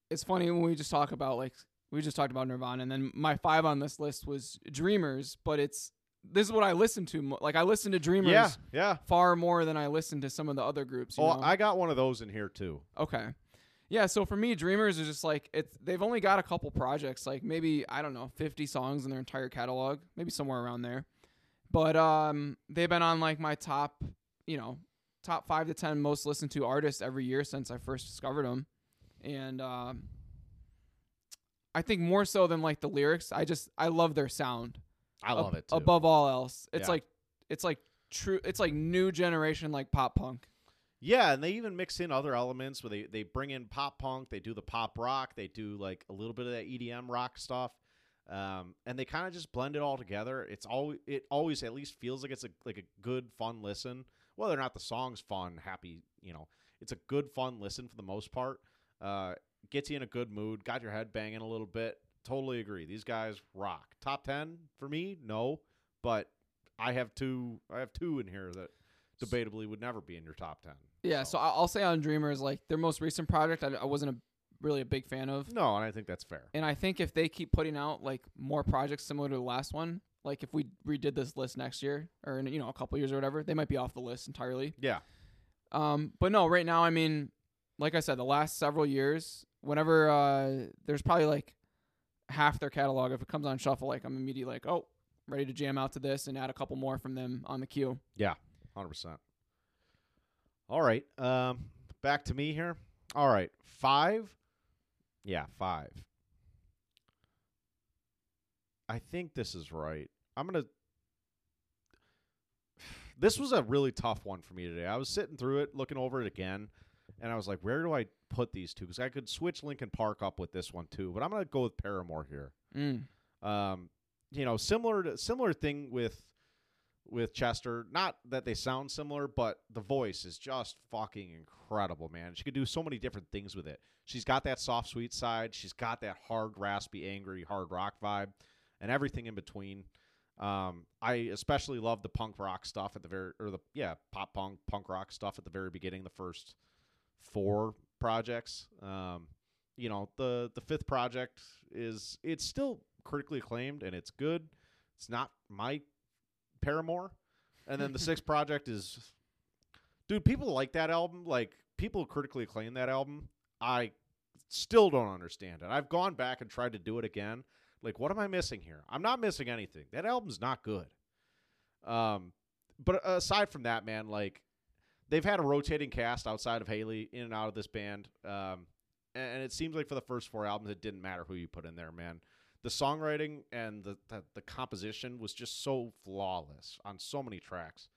it's funny when we just talk about like we just talked about Nirvana, and then my five on this list was Dreamers, but it's this is what I listen to. Like I listen to Dreamers Yeah. Yeah. far more than I listen to some of the other groups. You Oh, know? I got one of those in here too. Okay. Yeah, so for me, Dreamers is just like it's. They've only got a couple projects, like maybe I don't know, fifty songs in their entire catalog, maybe somewhere around there. But um, they've been on like my top, you know, top five to ten most listened to artists every year since I first discovered them, and um, I think more so than like the lyrics, I just I love their sound. I ab- love it too. Above all else, it's Yeah. like it's like true. It's like new generation like pop punk. Yeah, and they even mix in other elements where they, they bring in pop punk, they do the pop rock, they do like a little bit of that EDM rock stuff, um, and they kind of just blend it all together. It's always it always at least feels like it's a like a good fun listen. Whether or not the song's fun, happy, you know, it's a good fun listen for the most part. Uh, gets you in a good mood, got your head banging a little bit. Totally agree. These guys rock. Top ten for me, no, but I have two. I have two in here that debatably would never be in your top ten. Yeah, so I- I'll say on Dreamers, like their most recent project, I, I wasn't a, really a big fan of, No, and I think that's fair. and I think if they keep putting out like more projects similar to the last one, like if we redid this list next year or in you know a couple years or whatever, they might be off the list entirely. Yeah. Um, but no, right now, I mean, like I said, the last several years, whenever uh, there's probably like half their catalog, if it comes on shuffle, like I'm immediately like, oh, ready to jam out to this and add a couple more from them on the queue. Yeah, Hundred percent. All right. Um, back to me here. All right. Five. Yeah, five. I think this is right. I'm gonna. [sighs] This was a really tough one for me today. I was sitting through it, looking over it again, and I was like, "Where do I put these two? Because I could switch Linkin Park up with this one too, but I'm gonna go with Paramore here. Mm. Um, you know, similar to similar thing with with Chester. Not that they sound similar, but the voice is just fucking incredible, man. She could do so many different things with it. She's got that soft, sweet side. She's got that hard, raspy, angry, hard rock vibe, and everything in between. Um, I especially love the punk rock stuff at the very, or the yeah, pop punk, punk rock stuff at the very beginning. The first four projects. Um, you know, the the fifth project is it's still critically acclaimed and it's good. It's not my Paramore. And then the [laughs] sixth project is dude, people like that album. Like people critically acclaim that album. I still don't understand it. I've gone back and tried to do it again. Like, what am I missing here? I'm not missing anything. That album's not good. Um, but aside from that, man, like they've had a rotating cast outside of Haley in and out of this band. Um, and it seems like for the first four albums, it didn't matter who you put in there, man. The songwriting and the the, the composition was just so flawless on so many tracks.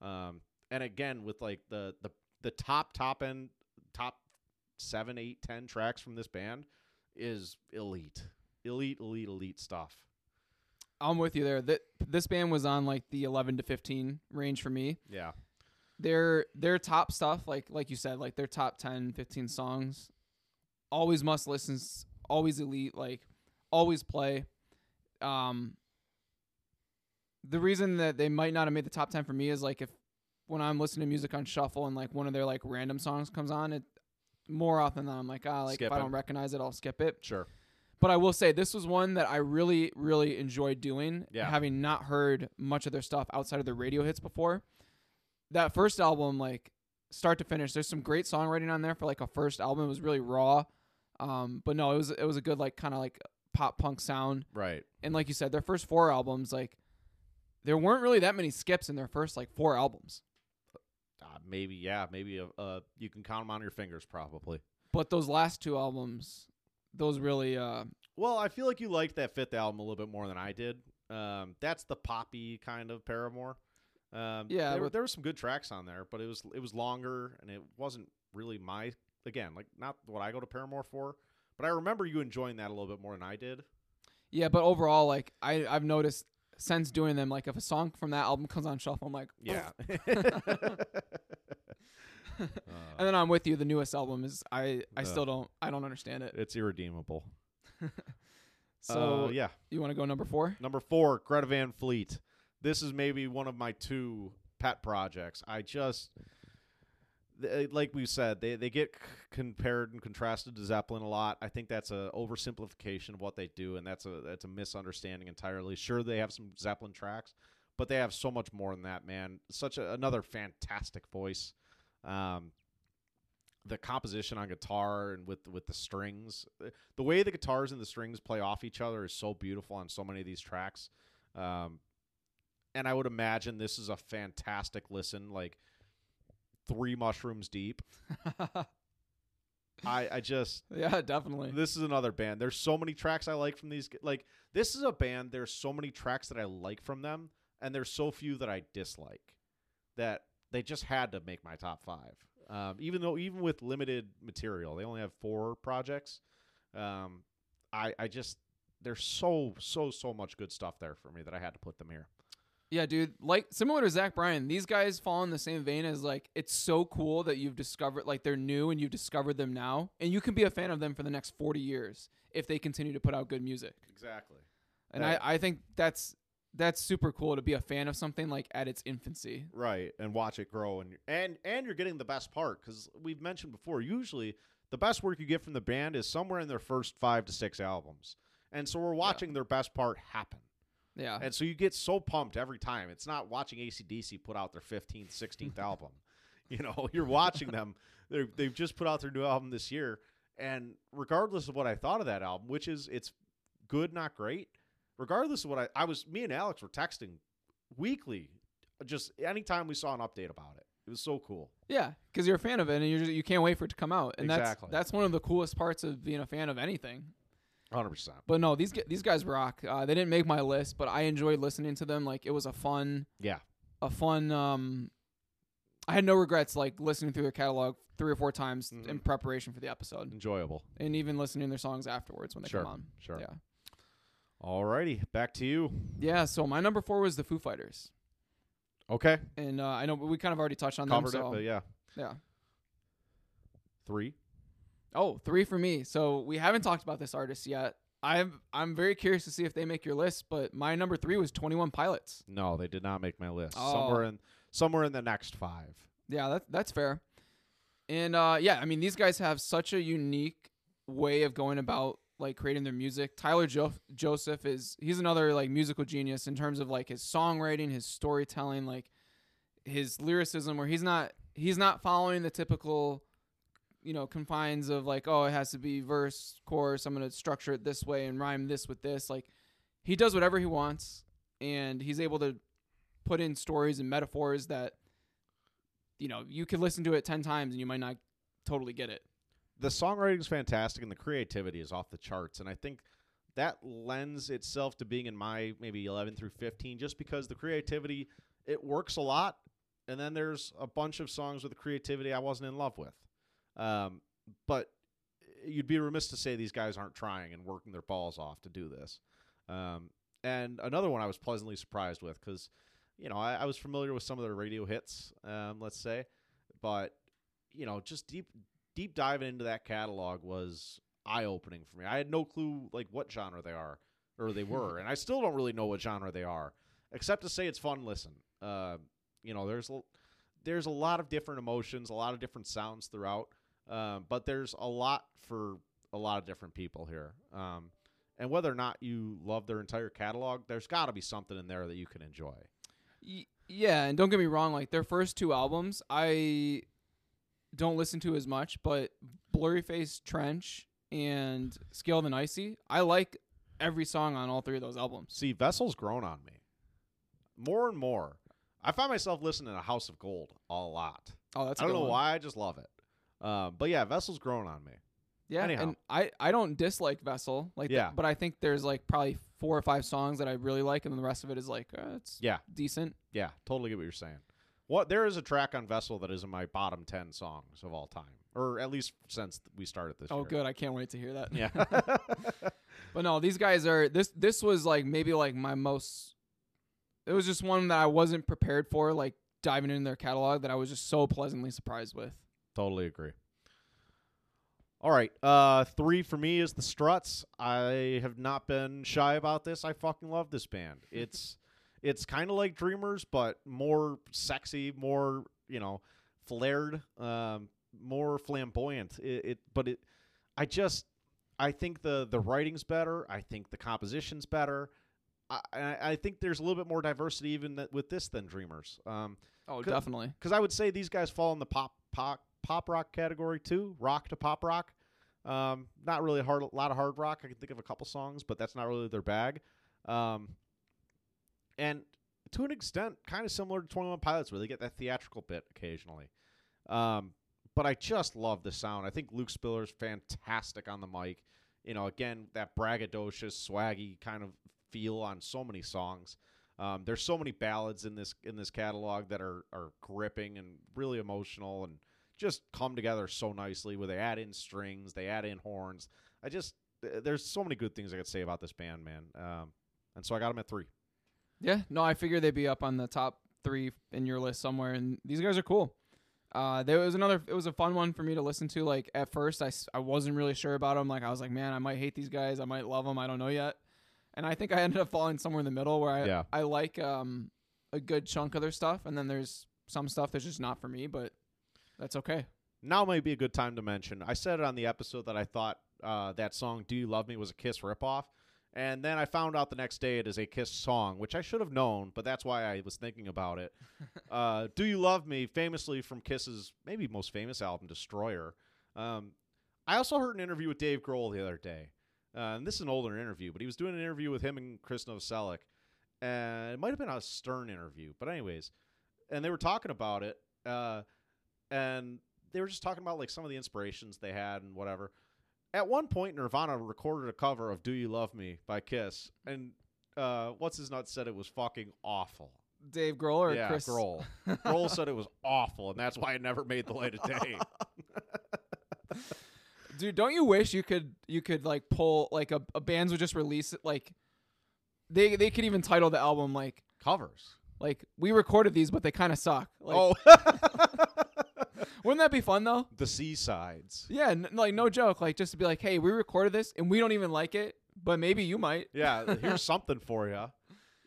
Um, and again, with like the the the top top end top seven, eight, ten tracks from this band is elite. elite, elite, elite stuff. I'm with you there. That this band was on like the 11 to 15 range for me. Yeah, Their their top stuff, like like you said, like their top 10, 15 songs, always must listens, always elite, like always play. Um, the reason that they might not have made the top 10 for me is like if when I'm listening to music on shuffle and like one of their like random songs comes on, it more often than I'm like ah like Skip if I it. don't recognize it, I'll skip it. sure. But I will say this was one that I really, really enjoyed doing. Yeah. Having not heard much of their stuff outside of their radio hits before. That first album, like start to finish, there's some great songwriting on there for like a first album. It was really raw. Um, but no, it was it was a good like kind of like pop punk sound. Right. And like you said, their first four albums, like there weren't really that many skips in their first like four albums. Uh, maybe, yeah, maybe uh, uh, you can count them on your fingers, probably. But those last two albums, those really uh Well, I feel like you liked that fifth album a little bit more than I did. Um, that's the poppy kind of Paramore. Um, Yeah, there, were- there were some good tracks on there, but it was it was longer and it wasn't really my again like not what I go to Paramore for. But I remember you enjoying that a little bit more than I did. Yeah, but overall, like I I've noticed since doing them, like if a song from that album comes on shuffle, I'm like, Yeah. [laughs] [laughs] and then I'm with you. The newest album is I I Uh. still don't I don't understand it. it's irredeemable. [laughs] So Uh, yeah, you want to go number four? Number four, Greta Van Fleet. This is maybe one of my two pet projects. I just, th- like we said, they, they get compared and contrasted to Zeppelin a lot. I think that's a oversimplification of what they do, and that's a that's a misunderstanding entirely. Sure, they have some Zeppelin tracks, but they have so much more than that. Man, such a, another fantastic voice. Um, the composition on guitar and with with the strings, the way the guitars and the strings play off each other is so beautiful on so many of these tracks. Um, and I would imagine this is a fantastic listen, like three mushrooms deep. I I just [laughs] yeah, definitely. this is another band. There's so many tracks I like from these. Like this is a band. There's so many tracks that I like from them, and there's so few that I dislike. That they just had to make my top five. Um, even though even with limited material, they only have four projects. Um, I I just there's so so so much good stuff there for me that I had to put them here. Yeah, dude. Like similar to Zach Bryan, these guys fall in the same vein as like it's so cool that you've discovered like they're new and you've discovered them now, and you can be a fan of them for the next forty years if they continue to put out good music. Exactly. And Yeah. I I think that's that's super cool to be a fan of something like at its infancy. right and watch it grow and and and you're getting the best part because we've mentioned before usually the best work you get from the band is somewhere in their first five to six albums and so we're watching their best part happen Yeah. and so you get so pumped every time. It's not watching acdc put out their 15th 16th [laughs] album. You know [laughs] you're watching them. They're, they've just put out their new album this year. And regardless of what i thought of that album which is it's good not great regardless of what i i was me and alex were texting weekly just anytime we saw an update about it. It was so cool. Yeah, because you're a fan of it and you you can't wait for it to come out, and Exactly. that's that's one of the coolest parts of being a fan of anything. 100% But no, these these guys rock. Uh, they didn't make my list, but I enjoyed listening to them. Like it was a fun, yeah a fun. Um, I had no regrets like listening through their catalog three or four times Mhm. in preparation for the episode, enjoyable and even listening to their songs afterwards when they Sure, come on. sure. Yeah, alrighty back to you yeah. So my number four was the Foo Fighters, okay and uh, I know we kind of already touched on covered them. it So but yeah yeah. three Oh, three for me. So we haven't talked about this artist yet. I'm I'm very curious to see if they make your list, but my number three was Twenty One Pilots. no they did not make my list Oh. somewhere in somewhere in the next five Yeah, that that's fair. And uh, yeah, I mean these guys have such a unique way of going about like creating their music. Tyler jo- Joseph is he's another like musical genius in terms of like his songwriting, his storytelling, like his lyricism where he's not he's not following the typical you know confines of like oh it has to be verse chorus i'm going to structure it this way and rhyme this with this. Like he does whatever he wants and he's able to put in stories and metaphors that you know you could listen to it 10 times and you might not totally get it. The songwriting is fantastic and the creativity is off the charts and i think that lends itself to being in my maybe 11 through 15 just because the creativity it works a lot and then there's a bunch of songs with the creativity i wasn't in love with um, but you'd be remiss to say these guys aren't trying and working their balls off to do this. Um, and another one I was pleasantly surprised with because, you know, I, I was familiar with some of their radio hits, um, let's say, but you know, just deep deep diving into that catalog was eye opening for me. I had no clue like what genre they are or they were, [laughs] and I still don't really know what genre they are, except to say it's fun. Listen, uh, you know, there's a, there's a lot of different emotions, a lot of different sounds throughout, um, but there's a lot for a lot of different people here. Um, and whether or not you love their entire catalog, there's got to be something in there that you can enjoy. Yeah, and don't get me wrong, like their first two albums, I don't listen to as much, but Blurryface Trench and Scale of the Icy, I like every song on all three of those albums. See, Vessel's grown on me more and more. I find myself listening to House of Gold a lot. Oh, that's I I don't know why, I just love it. Um, but yeah, Vessel's grown on me. Yeah, Anyhow. and I I don't dislike Vessel like Yeah. that, but I think there's like probably four or five songs that I really like, and then the rest of it is like uh, it's Yeah, decent. yeah, totally get what you're saying. What there is a track on Vessel that is in my bottom ten songs of all time, or at least since we started this. Oh, year. good! I can't wait to hear that. Yeah. [laughs] But no, these guys are this. This was like maybe like my most. It was just one that I wasn't prepared for, like diving into their catalog that I was just so pleasantly surprised with. Totally agree. All right, uh, three for me is the Struts. I have not been shy about this. I fucking love this band. [laughs] It's it's kind of like Dreamers, but more sexy, more you know, flared, um, more flamboyant. It, it, but it, I just, I think the the writing's better. I think the composition's better. I, I I think there's a little bit more diversity even th- with this than Dreamers. Um, Oh, definitely. because I would say these guys fall in the pop pop pop rock category too, rock to pop rock. Um, not really a hard, a lot of hard rock. I can think of a couple songs, but that's not really their bag. Um, and to an extent, kind of similar to Twenty One Pilots, where they get that theatrical bit occasionally. Um, but I just love the sound. I think Luke Spiller's fantastic on the mic. You know, again, that braggadocious, swaggy kind of feel on so many songs. Um, there's so many ballads in this in this catalog that are are gripping and really emotional and just come together so nicely. Where they add in strings, they add in horns. I just there's so many good things I could say about this band, man. Um, and so I got them at three. Yeah, no, I figured they'd be up on the top three in your list somewhere, and these guys are cool. Uh, there was another. It was a fun one for me to listen to. Like at first, I, I wasn't really sure about them. Like I was like, man, I might hate these guys. I might love them. I don't know yet. And I think I ended up falling somewhere in the middle where I Yeah. I like um a good chunk of their stuff, and then there's some stuff that's just not for me. But that's okay. Now might be a good time to mention. I said it on the episode that I thought uh, that song "Do You Love Me" was a Kiss ripoff, and then I found out the next day it is a Kiss song, which I should have known, but that's why I was thinking about it. [laughs] uh, "Do You Love Me," famously from Kiss's maybe most famous album, "Destroyer." Um, I also heard an interview with Dave Grohl the other day, uh, and this is an older interview, but he was doing an interview with him and Chris Novoselic, and it might have been a Stern interview, but anyways, and they were talking about it, uh, and they were just talking about like some of the inspirations they had and whatever. At one point, Nirvana recorded a cover of "Do You Love Me" by Kiss, and uh, what's his nut said it was fucking awful. Dave Grohl or yeah, Chris Grohl. [laughs] Grohl said it was awful, and that's why it never made the light of day. Dude, don't you wish you could you could like pull like a, a bands would just release it like they they could even title the album like Covers. like we recorded these but they kind of suck. Like oh, [laughs] wouldn't that be fun though? the seasides. Yeah, n- like no joke, like just to be like, "Hey, we recorded this and we don't even like it, but maybe you might." Yeah, [laughs] here's something for you.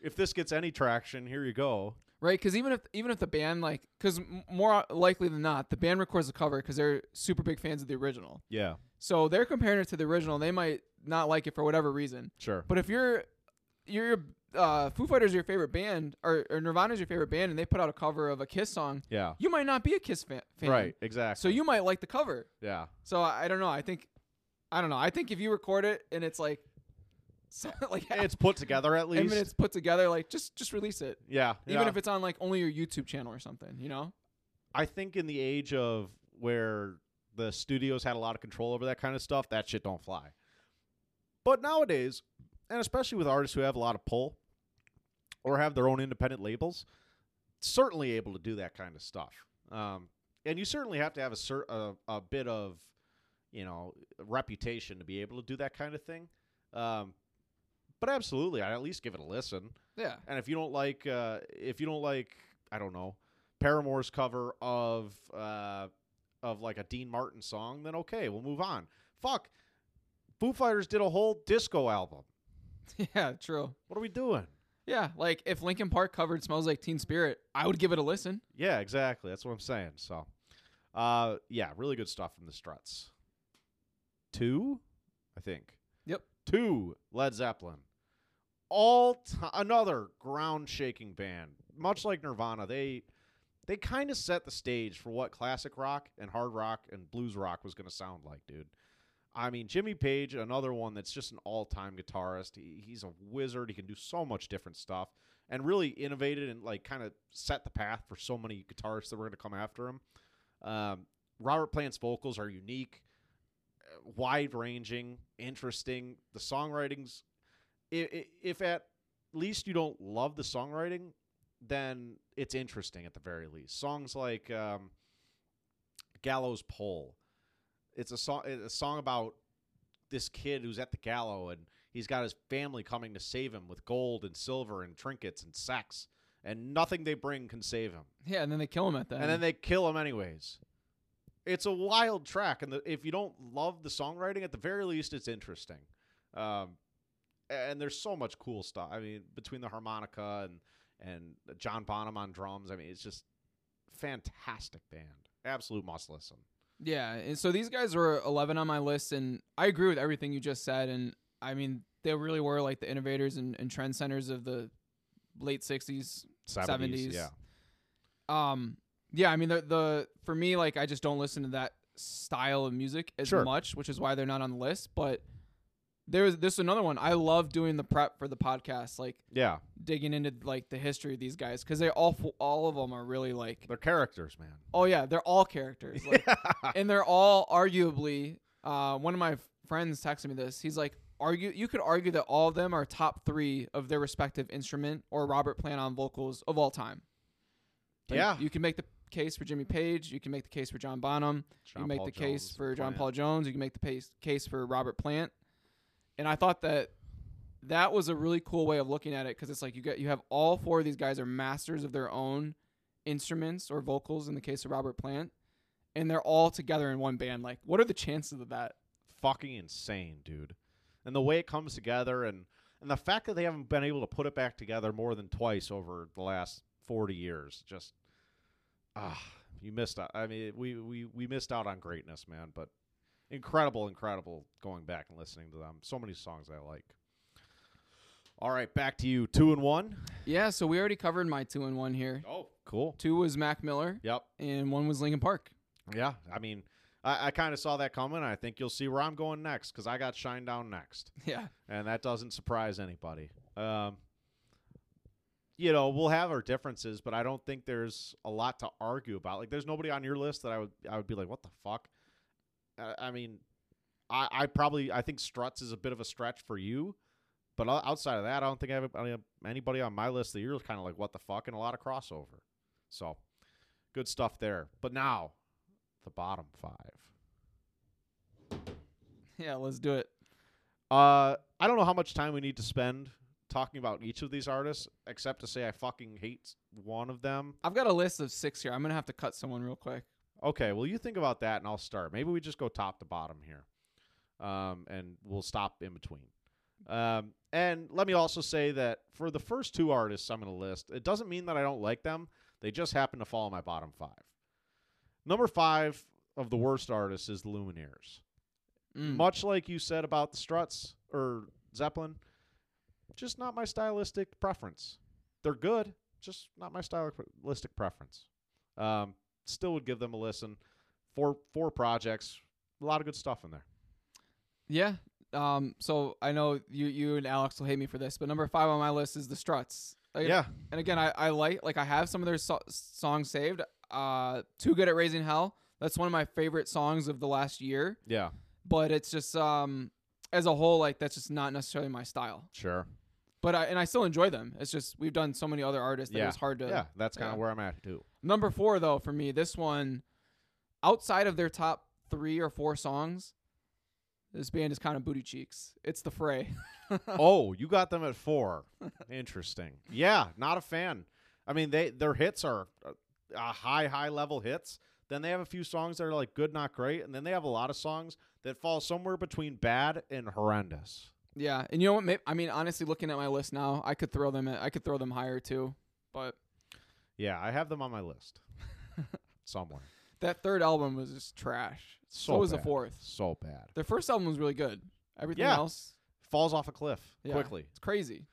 If this gets any traction, here you go. Right? Cuz even if even if the band like cuz more likely than not, the band records a cover cuz they're super big fans of the original. Yeah, So they're comparing it to the original, they might not like it for whatever reason. sure. But if you're you're uh, Foo Fighters are your favorite band, or, or Nirvana's your favorite band, and they put out a cover of a Kiss song, Yeah, you might not be a Kiss fan. fan. right. Exactly. So you might like the cover. yeah, So I, I don't know. I think I don't know. I think if you record it and it's like [laughs] so, like it's put together at [laughs] least. mean it's put together, like just just release it. yeah, Even yeah. if it's on like only your YouTube channel or something, you know? I think in the age of where the studios had a lot of control over that kind of stuff, that shit don't fly. But nowadays, and especially with artists who have a lot of pull or have their own independent labels, certainly able to do that kind of stuff. Um, and you certainly have to have a, cer- a a bit of, you know, reputation to be able to do that kind of thing. Um, but absolutely, I'd at least give it a listen. Yeah. And if you don't like, uh, if you don't like, I don't know, Paramore's cover of uh, of like a Dean Martin song, then okay, we'll move on. Fuck, Foo Fighters did a whole disco album. [laughs] Yeah, true. What are we doing? Yeah, like if Linkin Park covered "Smells Like Teen Spirit," I would give it a listen. Yeah, exactly. That's what I'm saying. So, uh, yeah, really good stuff from the Struts. Two, I think. Yep. Two, Led Zeppelin. All ti another ground shaking band. Much like Nirvana, they they kind of set the stage for what classic rock and hard rock and blues rock was going to sound like, dude. I mean, Jimmy Page, another one that's just an all-time guitarist. He, he's a wizard. He can do so much different stuff, and really innovated and like kind of set the path for so many guitarists that were going to come after him. Um, Robert Plant's vocals are unique, uh, wide-ranging, interesting. The songwriting's if, if at least you don't love the songwriting, then it's interesting at the very least. Songs like um, Gallows Pole. It's a song. A song about this kid who's at the gallows and he's got his family coming to save him with gold and silver and trinkets and sex, and nothing they bring can save him. Yeah, and then they kill him at that. And end. then they kill him anyways. It's a wild track, and the, if you don't love the songwriting, at the very least, it's interesting. Um, and there's so much cool stuff. I mean, between the harmonica and and John Bonham on drums, I mean, it's just fantastic band. Absolute must listen. Yeah, and so these guys were 11 on my list, and I agree with everything you just said. And I mean, they really were like the innovators and, and trend centers of the late 60s. 70s. yeah. Um, yeah, I mean, the, the for me, like, I just don't listen to that style of music as Sure. much, which is why they're not on the list. But there's this another one. I love doing the prep for the podcast, like Yeah, digging into like the history of these guys because they all all of them are really like, they're characters, man. oh yeah, they're all characters. Like, [laughs] and they're all arguably uh, one of my friends texted me this he's like argue you could argue that all of them are top three of their respective instrument or robert plant on vocals of all time Like, Yeah. you can make the case for jimmy page you can make the case for john bonham you can make Paul the case Jones, for john Plant. paul jones you can make the pace, case for robert plant and i thought that that was a really cool way of looking at it because it's like you get you have all four of these guys are masters of their own instruments or vocals in the case of robert plant and they're all together in one band. Like, what are the chances of that? fucking insane, dude. And the way it comes together and and the fact that they haven't been able to put it back together more than twice over the last 40 years just ah, you missed out. I mean, we we we missed out on greatness, man, but incredible incredible going back and listening to them. So many songs I like. All right, back to you. 2 and 1. Yeah, so we already covered my two and one here. Oh, cool. Two was Mac Miller, Yep. and one was Linkin Park. Yeah, I mean, I, I kind of saw that coming. I think you'll see where I'm going next because I got Shinedown next. [laughs] Yeah, and that doesn't surprise anybody. Um, you know, we'll have our differences, but I don't think there's a lot to argue about. Like, there's nobody on your list that I would I would be like, what the fuck? Uh, I mean, I I probably I think Struts is a bit of a stretch for you, but outside of that, I don't think I have any- anybody on my list that you're kind of like, what the fuck, and a lot of crossover. So, good stuff there. But now, the bottom five. yeah. Let's do it. Uh, I don't know how much time we need to spend talking about each of these artists, except to say I fucking hate one of them. I've got a list of six here. I'm gonna have to cut someone real quick. Okay, well, you think about that, and I'll start. Maybe we just go top to bottom here, um, and we'll stop in between. Um, and let me also say that for the first two artists I'm going to list, it doesn't mean that I don't like them. They just happen to fall in my bottom five. Number five of the worst artists is the Lumineers. Mm. much like you said about the Struts or Zeppelin, just not my stylistic preference. They're good, just not my stylistic preference. Um, still would give them a listen. Four four projects, a lot of good stuff in there. Yeah. Um. So I know you you and Alex will hate me for this, but number five on my list is the Struts. Yeah, And again, I, I like like I have some of their so- songs saved. Uh, Too Good at Raising Hell. That's one of my favorite songs of the last year. yeah, But it's just um as a whole, like that's just not necessarily my style. sure, But I and I still enjoy them. It's just we've done so many other artists that Yeah. it's hard to. yeah. That's kind of yeah. where I'm at too. Number four though for me, this one, outside of their top three or four songs, this band is kind of booty cheeks. It's the Fray. [laughs] oh, you got them at four. [laughs] Interesting. Yeah, not a fan. I mean, they their hits are uh, high, high level hits. Then they have a few songs that are like good, not great, and then they have a lot of songs that fall somewhere between bad and horrendous. Yeah, and you know what? I mean, honestly, looking at my list now, I could throw them. At, I could throw them higher too. But Yeah, I have them on my list [laughs] somewhere. that third album was just trash. So, was the fourth. So bad. Their first album was really good. Everything Yeah. else, Falls off a cliff yeah, quickly. It's crazy.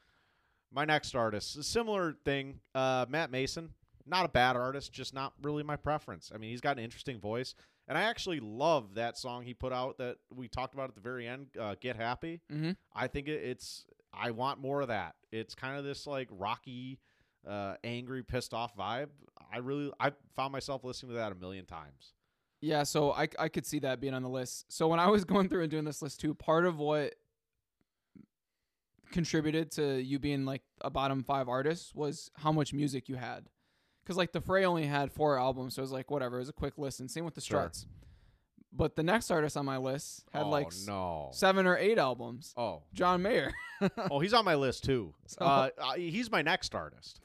My next artist, a similar thing, uh, Matt Maeson. Not a bad artist, just not really my preference. I mean, he's got an interesting voice, and I actually love that song he put out that we talked about at the very end, uh, "Get Happy." Mm-hmm. I think it, it's. I want more of that. It's kind of this like rocky, uh, angry, pissed off vibe. I really, I found myself listening to that a million times. Yeah, so I I could see that being on the list. So when I was [laughs] going through and doing this list too, part of what contributed to you being like a bottom five artist was how much music you had. Cause like the Fray only had four albums, so it was like whatever, it was a quick listen. Same with the Sure. Struts. But the next artist on my list had oh like no. seven or eight albums. oh, John Mayer. oh, he's on my list too. [laughs] Uh, uh, he's my next artist.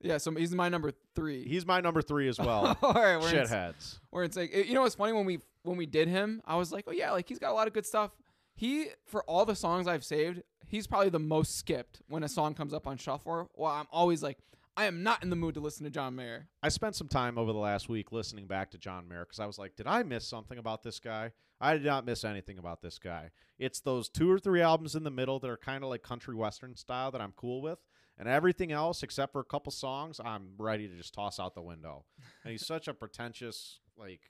Yeah, so he's my number three. He's my number three as well. [laughs] All right, we're in, Shitheads. where it's like you know what's funny when we when we did him i was like oh yeah like he's got a lot of good stuff he for all the songs i've saved he's probably the most skipped when a song comes up on shuffle well i'm always like i am not in the mood to listen to john mayer I spent some time over the last week listening back to John Mayer because I was like, did I miss something about this guy? I did not miss anything about this guy. It's those two or three albums in the middle that are kind of like country western style that I'm cool with. And everything else, except for a couple songs, I'm ready to just toss out the window. And he's such a pretentious, like,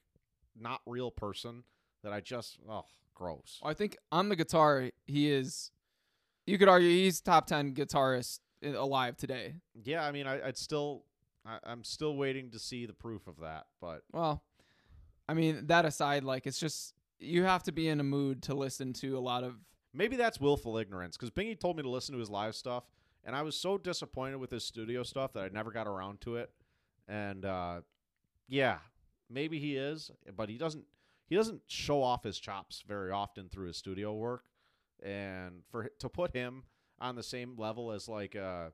not real person that I just, oh, gross. i think on the guitar he is you could argue he's top 10 guitarist eh, alive today Yeah, I mean, I, I'd still, I, I'm still waiting to see the proof of that. But well i mean that aside like it's just you have to be in a mood to listen to a lot of Maybe that's willful ignorance because Bingy told me to listen to his live stuff, and I was so disappointed with his studio stuff that I never got around to it. And uh, yeah, maybe he is, but he doesn't. He doesn't show off his chops very often through his studio work, and for to put him on the same level as like uh,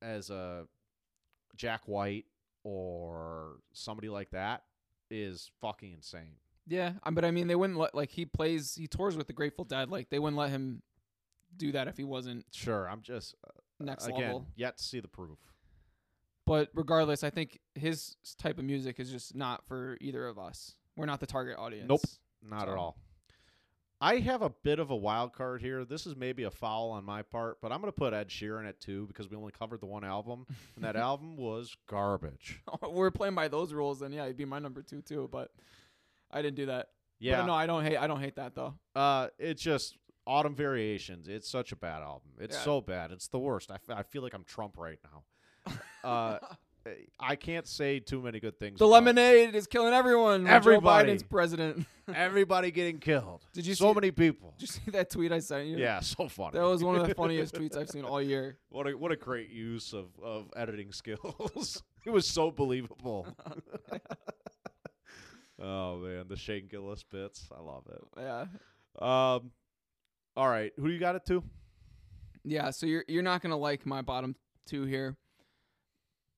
as a Jack White or somebody like that is fucking insane. Yeah, but I mean, they wouldn't let like he plays, he tours with the Grateful Dead. Like they wouldn't let him do that if he wasn't Sure, I'm just uh, next again level. yet to see the proof. But regardless, I think his type of music is just not for either of us. We're not the target audience. Nope. Not at So- all. I have a bit of a wild card here. This is maybe a foul on my part, but I'm going to put Ed Sheeran at two because we only covered the one album, and that [laughs] album was garbage. [laughs] We're playing by those rules, then yeah, he'd be my number two too. But I didn't do that. Yeah, But no, I don't hate. I don't hate that though. uh, it's just Autumn Variations. It's such a bad album. It's Yeah. so bad. It's the worst. I, f- I feel like I'm Trump right now. [laughs] Uh, I can't say too many good things. the lemonade is killing everyone. Everybody. Joe Biden's president. [laughs] Everybody getting killed. Did you So see- many people. Did you see that tweet I sent you? Yeah, so funny. That was one of the funniest tweets I've seen [laughs] all year. What a what a great use of, of editing skills. it was so believable. oh man, the Shane Gillis bits. I love it. Yeah. Um all right, who do you got it to? Yeah, so you're you're not gonna like my bottom two here.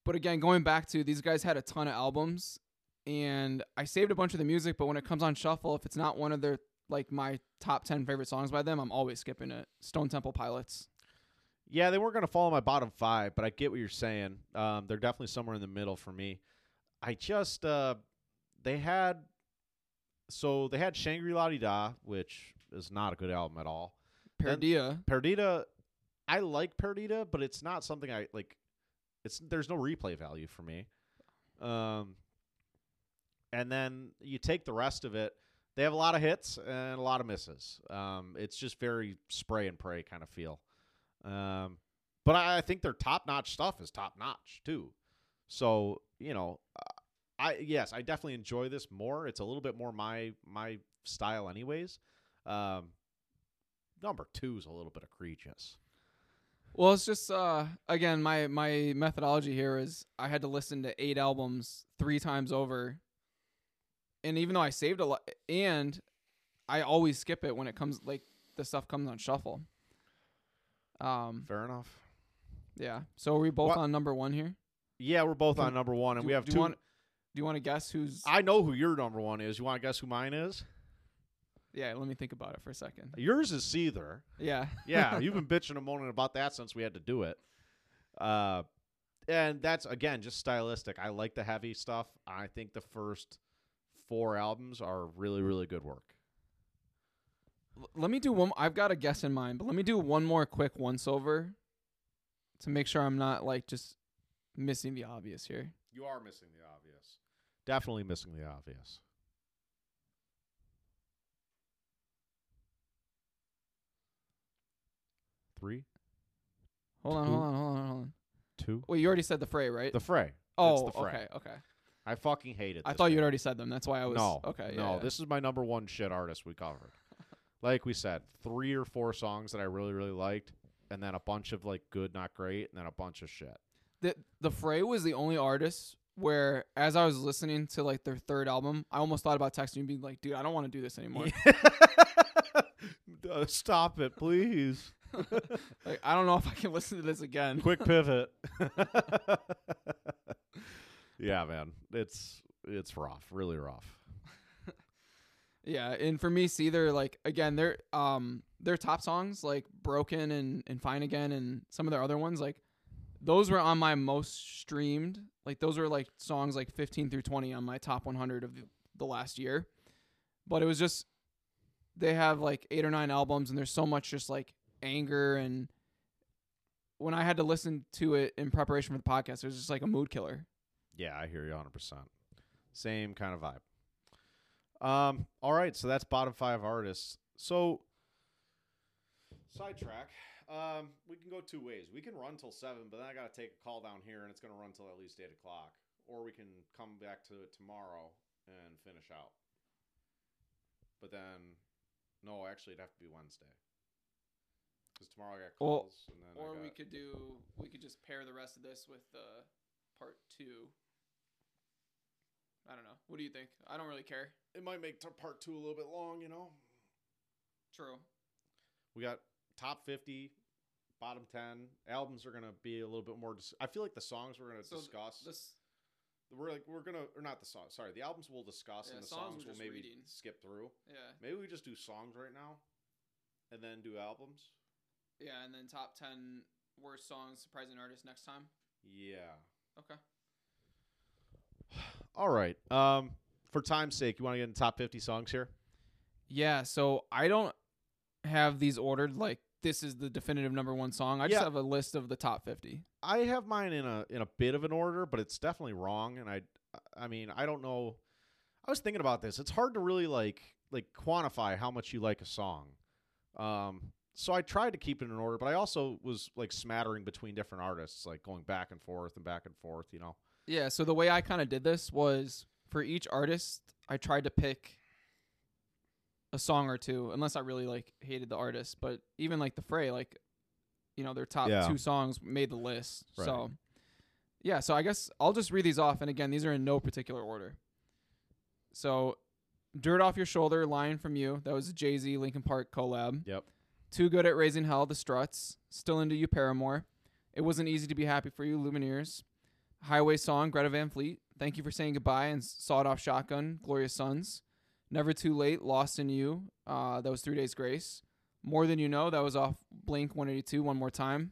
But again, going back to these guys had a ton of albums and I saved a bunch of the music, but when it comes on shuffle, if it's not one of their like my top ten favorite songs by them, I'm always skipping it. Stone Temple Pilots. Yeah, they weren't going to follow my bottom 5, but I get what you're saying. Um they're definitely somewhere in the middle for me. I just uh they had so they had Shangri-La Da, which is not a good album at all. Then- Perdia. Perdida, I like Perdida, but it's not something I like. It's there's no replay value for me. Um, and then you take the rest of it. They have a lot of hits and a lot of misses. Um, it's just very spray and pray kind of feel. Um, but I, I think their top notch stuff is top notch too. So you know, I yes, I definitely enjoy this more. It's a little bit more my my style, anyways. Um, number two is a little bit egregious. Well, it's just uh again my my methodology here is I had to listen to eight albums three times over and even though I saved a lot, and I always skip it when it comes like the stuff comes on shuffle. Um, Fair enough. yeah. So are we both What- on number one here? Yeah, we're both Can- on number one, and do, we have do two. You want, do you want to guess who's? I know who your number one is. You want to guess who mine is? Yeah. Let me think about it for a second. Yours is Seether. Yeah. Yeah, you've [laughs] been bitching and moaning about that since we had to do it. Uh, and that's again just stylistic. I like the heavy stuff. I think the first four albums are really, really good work. L- let me do one. I've got a guess in mind, but let me do one more quick once over to make sure I'm not like just missing the obvious here. You are missing the obvious. Definitely missing the obvious. Three, Hold on, Two. hold on, hold on, hold on. two. Well, you already said the fray, right? The fray. oh, the Fray. okay, okay. I fucking hated. This. I thought you had already said them. That's why I was no, okay. Yeah, no. yeah. This is my number one shit artist we covered. [laughs] like we said, three or four songs that I really, really liked, and then a bunch of like good, not great, and then a bunch of shit. the the fray was the only artist where as I was listening to like their third album, I almost thought about texting you and being like, dude, I don't want to do this anymore. [laughs] Uh, Stop it, please. [laughs] like I don't know if I can listen to this again. Quick pivot. [laughs] yeah, man, it's it's rough, really rough. [laughs] Yeah, and for me, see, they're like again, their um their top songs like "Broken" and and "Fine Again" and some of their other ones like those were on my most streamed. Like those were like songs like 15 through 20 on my top 100 of the, the last year. But it was just they have like eight or nine albums and there's so much just like anger and when I had to listen to it in preparation for the podcast, it was just like a mood killer. Yeah, I hear you 100. percent Same kind of vibe. Um. All right, so that's bottom five artists. So sidetrack. Um, we can go two ways. We can run till seven, but then I got to take a call down here, and it's going to run till at least eight o'clock. Or we can come back to it tomorrow and finish out. But then, no, actually, it'd have to be Wednesday. Because tomorrow I got Well, calls, and then Or I we could do we could just pair the rest of this with uh part two. I don't know. What do you think? I don't really care. it might make t- part two a little bit long, you know. True. We got top 50, bottom 10. Albums are going to be a little bit more. Dis- I feel like the songs we're going to So th- discuss. This we're like we're going to or not the songs. Sorry, the albums we'll discuss Yeah, and the songs songs, we're we'll maybe reading. skip through. yeah. Maybe we just do songs right now and then do albums. Yeah, and then top 10 worst songs surprising artists next time. Yeah. Okay. [sighs] All right. Um for time's sake, you want to get in the top 50 songs here? Yeah, so I don't have these ordered like this is the definitive number 1 song. I just Yeah. have a list of the top 50. I have mine in a in a bit of an order, but it's definitely wrong. And I, I mean, I don't know. I was thinking about this. It's hard to really like like quantify how much you like a song. Um, so I tried to keep it in order, but I also was like smattering between different artists, like going back and forth and back and forth. You know. Yeah, so the way I kind of did this was for each artist, I tried to pick a song or two, unless I really like hated the artist. But even like the Fray, like you know, their top Yeah. two songs made the list. Right. So yeah, so I guess I'll just read these off, and again, these are in no particular order. So, "Dirt Off Your Shoulder," Lying From You. That was a Jay Z Linkin Park collab. Yep. Too good at raising hell. The Struts. Still into you, Paramore. It wasn't easy to be happy for you, Lumineers. Highway Song, Greta Van Fleet. Thank you for saying goodbye and sawed off shotgun, Glorious Sons. Never Too Late, Lost in You. Uh, that was Three Days Grace. More Than You Know, that was off Blink 182, One More Time.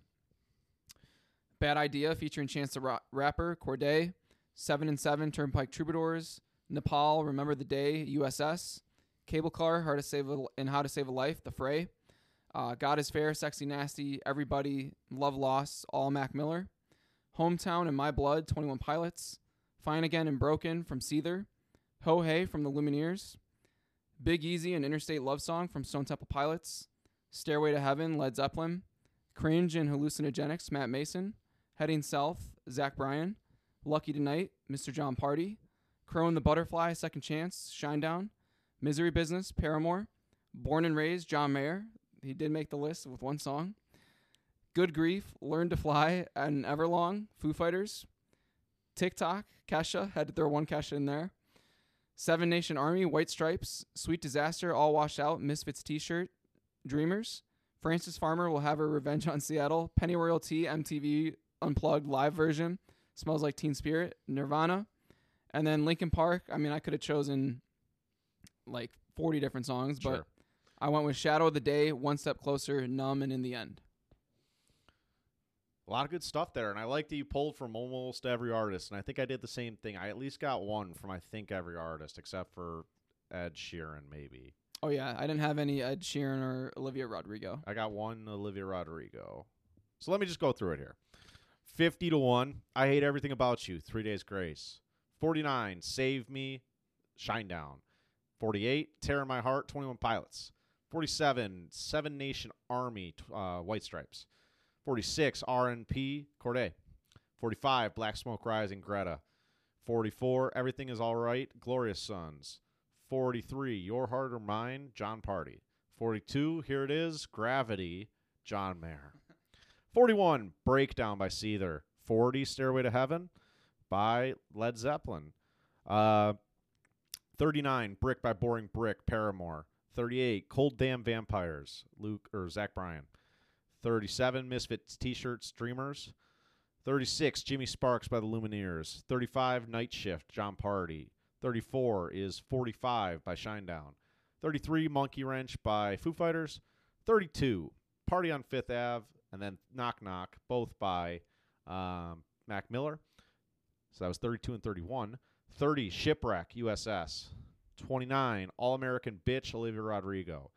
Bad Idea, featuring Chance the Ra- Rapper, Cordae. Seven and Seven, Turnpike Troubadours. Nepal, Remember the Day, USS. Cable Car, How to Save a, and How to Save a Life, The Fray. Uh, God is Fair, Sexy Nasty, Everybody, Love Lost, All Mac Miller. Hometown and My Blood, 21 Pilots. Fine Again and Broken from Seether. Ho Hey from the Lumineers. Big Easy and Interstate Love Song from Stone Temple Pilots. Stairway to Heaven, Led Zeppelin. Cringe and Hallucinogenics, Matt Maeson. Heading South, Zach Bryan. Lucky Tonight, Mr. Jon Pardi. Crow and the Butterfly, Second Chance, Shinedown. Misery Business, Paramore. Born and Raised, John Mayer. He did make the list with one song. Good Grief, Learn to Fly, and Everlong, Foo Fighters. TikTok, Kesha, had to throw one Kesha in there. Seven Nation Army, White Stripes, Sweet Disaster, All Washed Out, Misfits T-shirt, Dreamers. Frances Farmer will have her revenge on Seattle. Pennyroyal Tea, MTV Unplugged live version. Smells like Teen Spirit, Nirvana, and then Linkin Park. I mean, I could have chosen like 40 different songs, but Sure. I went with Shadow of the Day, One Step Closer, Numb, and In the End. A lot of good stuff there, and I like that you pulled from almost every artist, and I think I did the same thing. I at least got one from I think every artist except for Ed Sheeran, maybe. Oh yeah, I didn't have any Ed Sheeran or Olivia Rodrigo. I got one Olivia Rodrigo. So let me just go through it here. 50 to 1. I hate everything about you. 3 days grace. 49. Save me. Shinedown. 48. Tear in my heart. 21 pilots. 47. Seven Nation Army. Uh, White Stripes. 46. RNP. Cordae. 45. Black Smoke Rising. Greta. 44. Everything is all right. Glorious Sons. 43. Your Heart or Mine. Jon Pardi. 42. Here it is. Gravity. John Mayer. [laughs] 41. Breakdown by Seether. 40. Stairway to Heaven by Led Zeppelin. Uh, 39. Brick by Boring Brick. Paramore. 38. Cold Damn Vampires. Luke or Zach Bryan. 37. Misfits T-shirts. Dreamers. 36. Jimmy Sparks by the Lumineers. 35. Night Shift. Jon Pardi. 34 is 45 by Shinedown. 33 Monkey Wrench by Foo Fighters. 32 Party on Fifth Ave, and then Knock Knock, both by um, Mac Miller. So that was 32 and 31. 30 Shipwreck USS. 29 All American Bitch Olivia Rodrigo.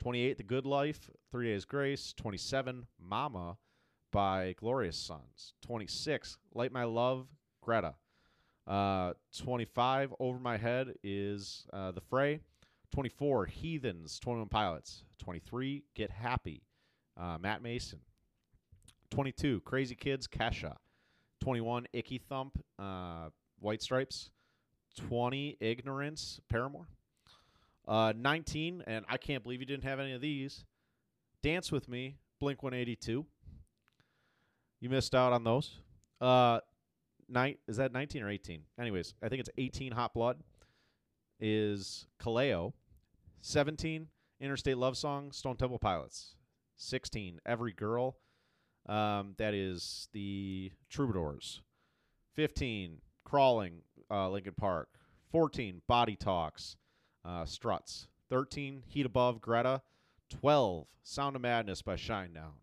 28 The Good Life, Three Days Grace. 27 Mama by Glorious Sons. 26 Light My Love Greta. Uh, 25 Over My Head is uh, The Fray. 24 Heathens, 21 Pilots. 23 Get Happy, uh, Matt Maeson. 22 Crazy Kids, Kesha. 21 Icky Thump, uh, White Stripes. 20 Ignorance, Paramore. Uh, 19, and I can't believe you didn't have any of these. Dance with Me, Blink 182. You missed out on those. Uh, night is that 19 or 18? Anyways, I think it's 18 Hot Blood is Kaleo. 17 Interstate Love Song Stone Temple Pilots. 16 Every Girl um, that is the Troubadours. 15 Crawling uh, Linkin Park. 14 Body Talks uh, Struts. 13 Heat Above Greta. 12 Sound of Madness by Shinedown.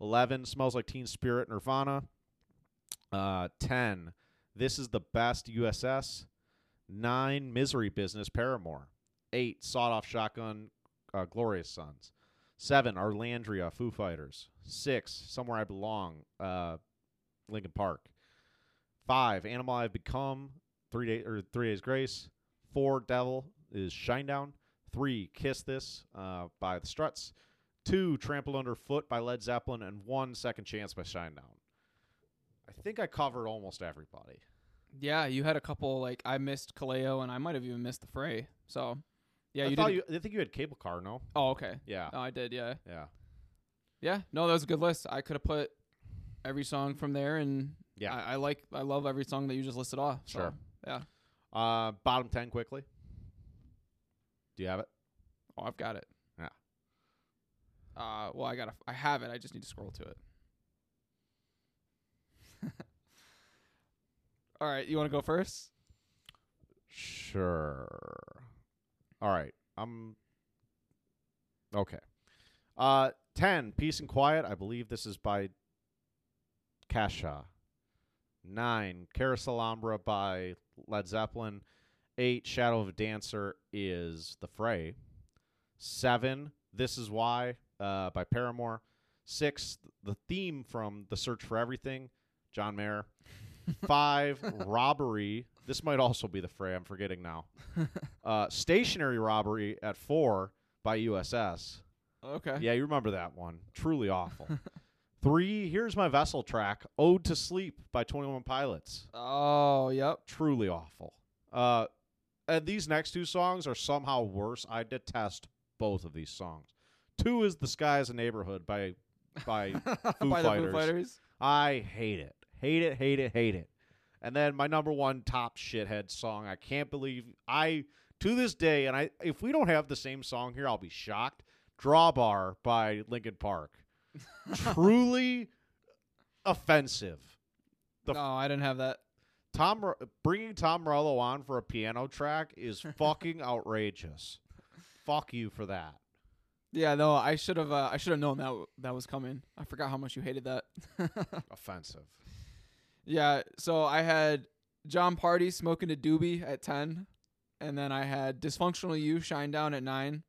11 Smells Like Teen Spirit Nirvana. Uh, 10 This is the Best USS. 9 Misery Business Paramore. 8 Sawed Off Shotgun uh, Glorious Sons. 7 Arlandria Foo Fighters. 6 Somewhere I Belong uh, Linkin Park. 5 Animal I've Become 3 day or 3 Days Grace. 4 Devil is Shinedown. 3 Kiss This uh, by the Struts. 2 Trampled Underfoot by Led Zeppelin and 1 Second Chance by Shinedown. I think I covered almost everybody. Yeah, you had a couple like I missed Kaleo and I might have even missed the Fray. So, yeah, I you thought did. you. I think you had cable car. No. oh, okay. Yeah. Oh, I did. Yeah, Yeah. yeah. No, that was a good list. I could have put every song from there, and Yeah. I, I like, I love every song that you just listed off. so, Sure. Yeah. Uh, bottom ten quickly. Do you have it? Oh, I've got it. Yeah. Uh, well, I gotta, I have it. I just need to scroll to it. [laughs] All right, you want to go first? Sure. All right. I'm okay. Uh, ten. Peace and quiet. I believe this is by Kesha. Nine. Carouselambra by Led Zeppelin. Eight. Shadow of a Dancer is The Fray. Seven. This is why uh, by Paramore. Six. The theme from The Search for Everything. John Mayer. [laughs] Five. robbery. This might also be The Fray. I'm forgetting now. [laughs] Uh, stationary robbery at four by USS. Okay. Yeah, you remember that one. Truly awful. [laughs] Three, here's my vessel track, Ode to Sleep by 21 Pilots. Oh, yep. Truly awful. Uh, and these next two songs are somehow worse. I detest both of these songs. Two is The Sky is a Neighborhood by by Foo [laughs] By the Fighters. Foo Fighters. I hate it. Hate it, hate it, hate it. And then my number one top shithead song. I can't believe I to this day, and I if we don't have the same song here, I'll be shocked. Drawbar by Linkin Park. Truly offensive. The no, I didn't have that. Tom bringing Tom Morello on for a piano track is [laughs] fucking outrageous. Fuck you for that. Yeah, no, I should have. Uh, I should have known that w- that was coming. I forgot how much you hated that. [laughs] Offensive. yeah, so I had Jon Pardi smoking a doobie at ten, and then I had Dysfunctional You Shinedown at nine,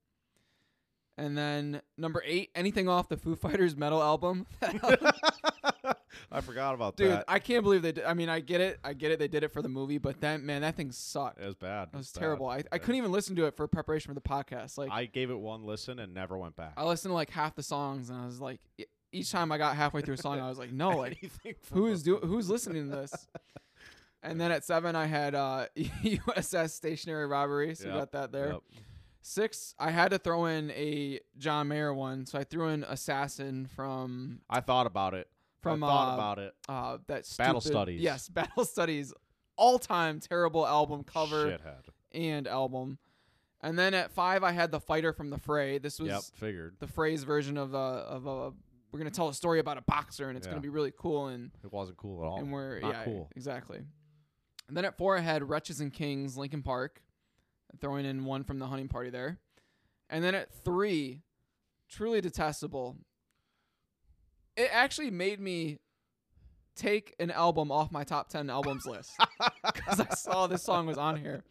and then number eight, anything off the Foo Fighters metal album. [laughs] [laughs] I forgot about Dude, that. Dude, I can't believe they. Did, I mean, I get it. I get it. They did it for the movie, but that man, that thing sucked. It was bad. It was bad. terrible. I, I Bad. couldn't even listen to it for preparation for the podcast. Like I gave it one listen and never went back. I listened to like half the songs, and I was like, each time I got halfway through a song, I was like, [laughs] no, like who is do who's listening to this? And then at seven, I had uh, USS Stationary Robbery, so we Yep, got that there. Yep. Six, I had to throw in a John Mayer one, so I threw in Assassin from I thought about it. from I thought uh, about it. uh, that stupid, [laughs] Battle Studies. Yes, Battle Studies, all time terrible album cover Shithead. and album. And then at five, I had the Fighter from the Fray. This was Yep, figured. the Fray's version of a of a we're gonna tell a story about a boxer and it's Yeah. gonna be really cool and It wasn't cool at all. and we're Not yeah cool. exactly. And then at four, I had Wretches and Kings, Linkin Park, throwing in one from the hunting party there. And then at three, truly detestable. It actually made me take an album off my top ten albums list [laughs] because I saw this song was on here.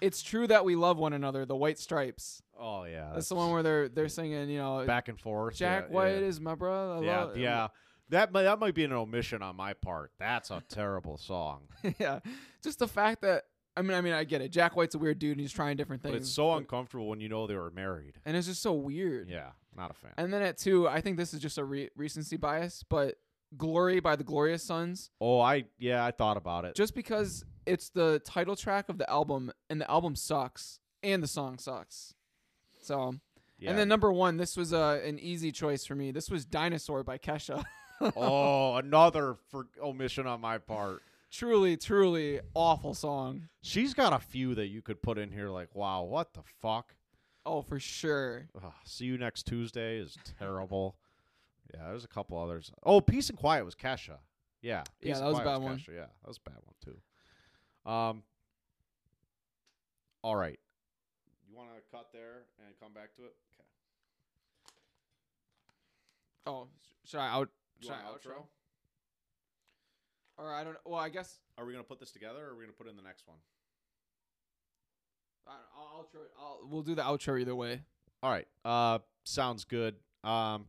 It's true that we love one another. The White Stripes. Oh yeah. That's the one where they're they're singing. You know, back and forth. Jack yeah, White yeah. is my brother. Yeah, love- yeah. That might, that might be an omission on my part. That's a terrible song. [laughs] yeah. Just the fact that I mean, I mean, I get it. Jack White's a weird dude and he's trying different things. But it's so uncomfortable when you know they were married. and it's just so weird. Yeah, not a fan. And then at two, I think this is just a re- recency bias, but "Glory" by the Glorious Sons, oh, I yeah, I thought about it. just because it's the title track of the album, and the album sucks, and the song sucks. So, yeah. and then number one, this was uh, an easy choice for me. This was "Dinosaur" by Kesha. [laughs] oh, another for omission on my part. Truly, truly awful song. She's got a few that you could put in here. Like, wow, what the fuck? Oh, for sure. Ugh, see you next Tuesday is terrible. yeah, there's a couple others. Oh, Peace and Quiet was Kesha. Yeah, Yeah, Peace that and was a Quiet bad one. Kesha. Yeah, that was a bad one too. Um. All right, you want to cut there and come back to it? Okay. Oh, should I out? Should I outro? Or I don't. Well, I guess Are we gonna put this together, or are we gonna put it in the next one? I I'll outro. it. I'll, we'll do the outro either way. All right. Uh, sounds good. Um,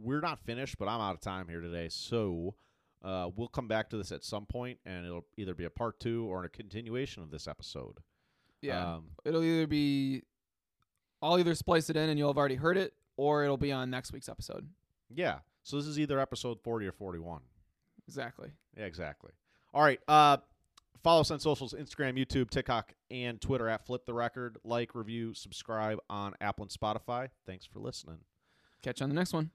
we're not finished, but I'm out of time here today, so uh, we'll come back to this at some point, and it'll either be a part two or a continuation of this episode. Yeah, Um, it'll either be. I'll either splice it in and you'll have already heard it, or it'll be on next week's episode. yeah. So this is either episode 40 or 41. Exactly. Yeah, exactly. All right. Uh, follow us on socials: Instagram, YouTube, TikTok, and Twitter at Flip the Record. Like, review, subscribe on Apple and Spotify. Thanks for listening. Catch you on the next one.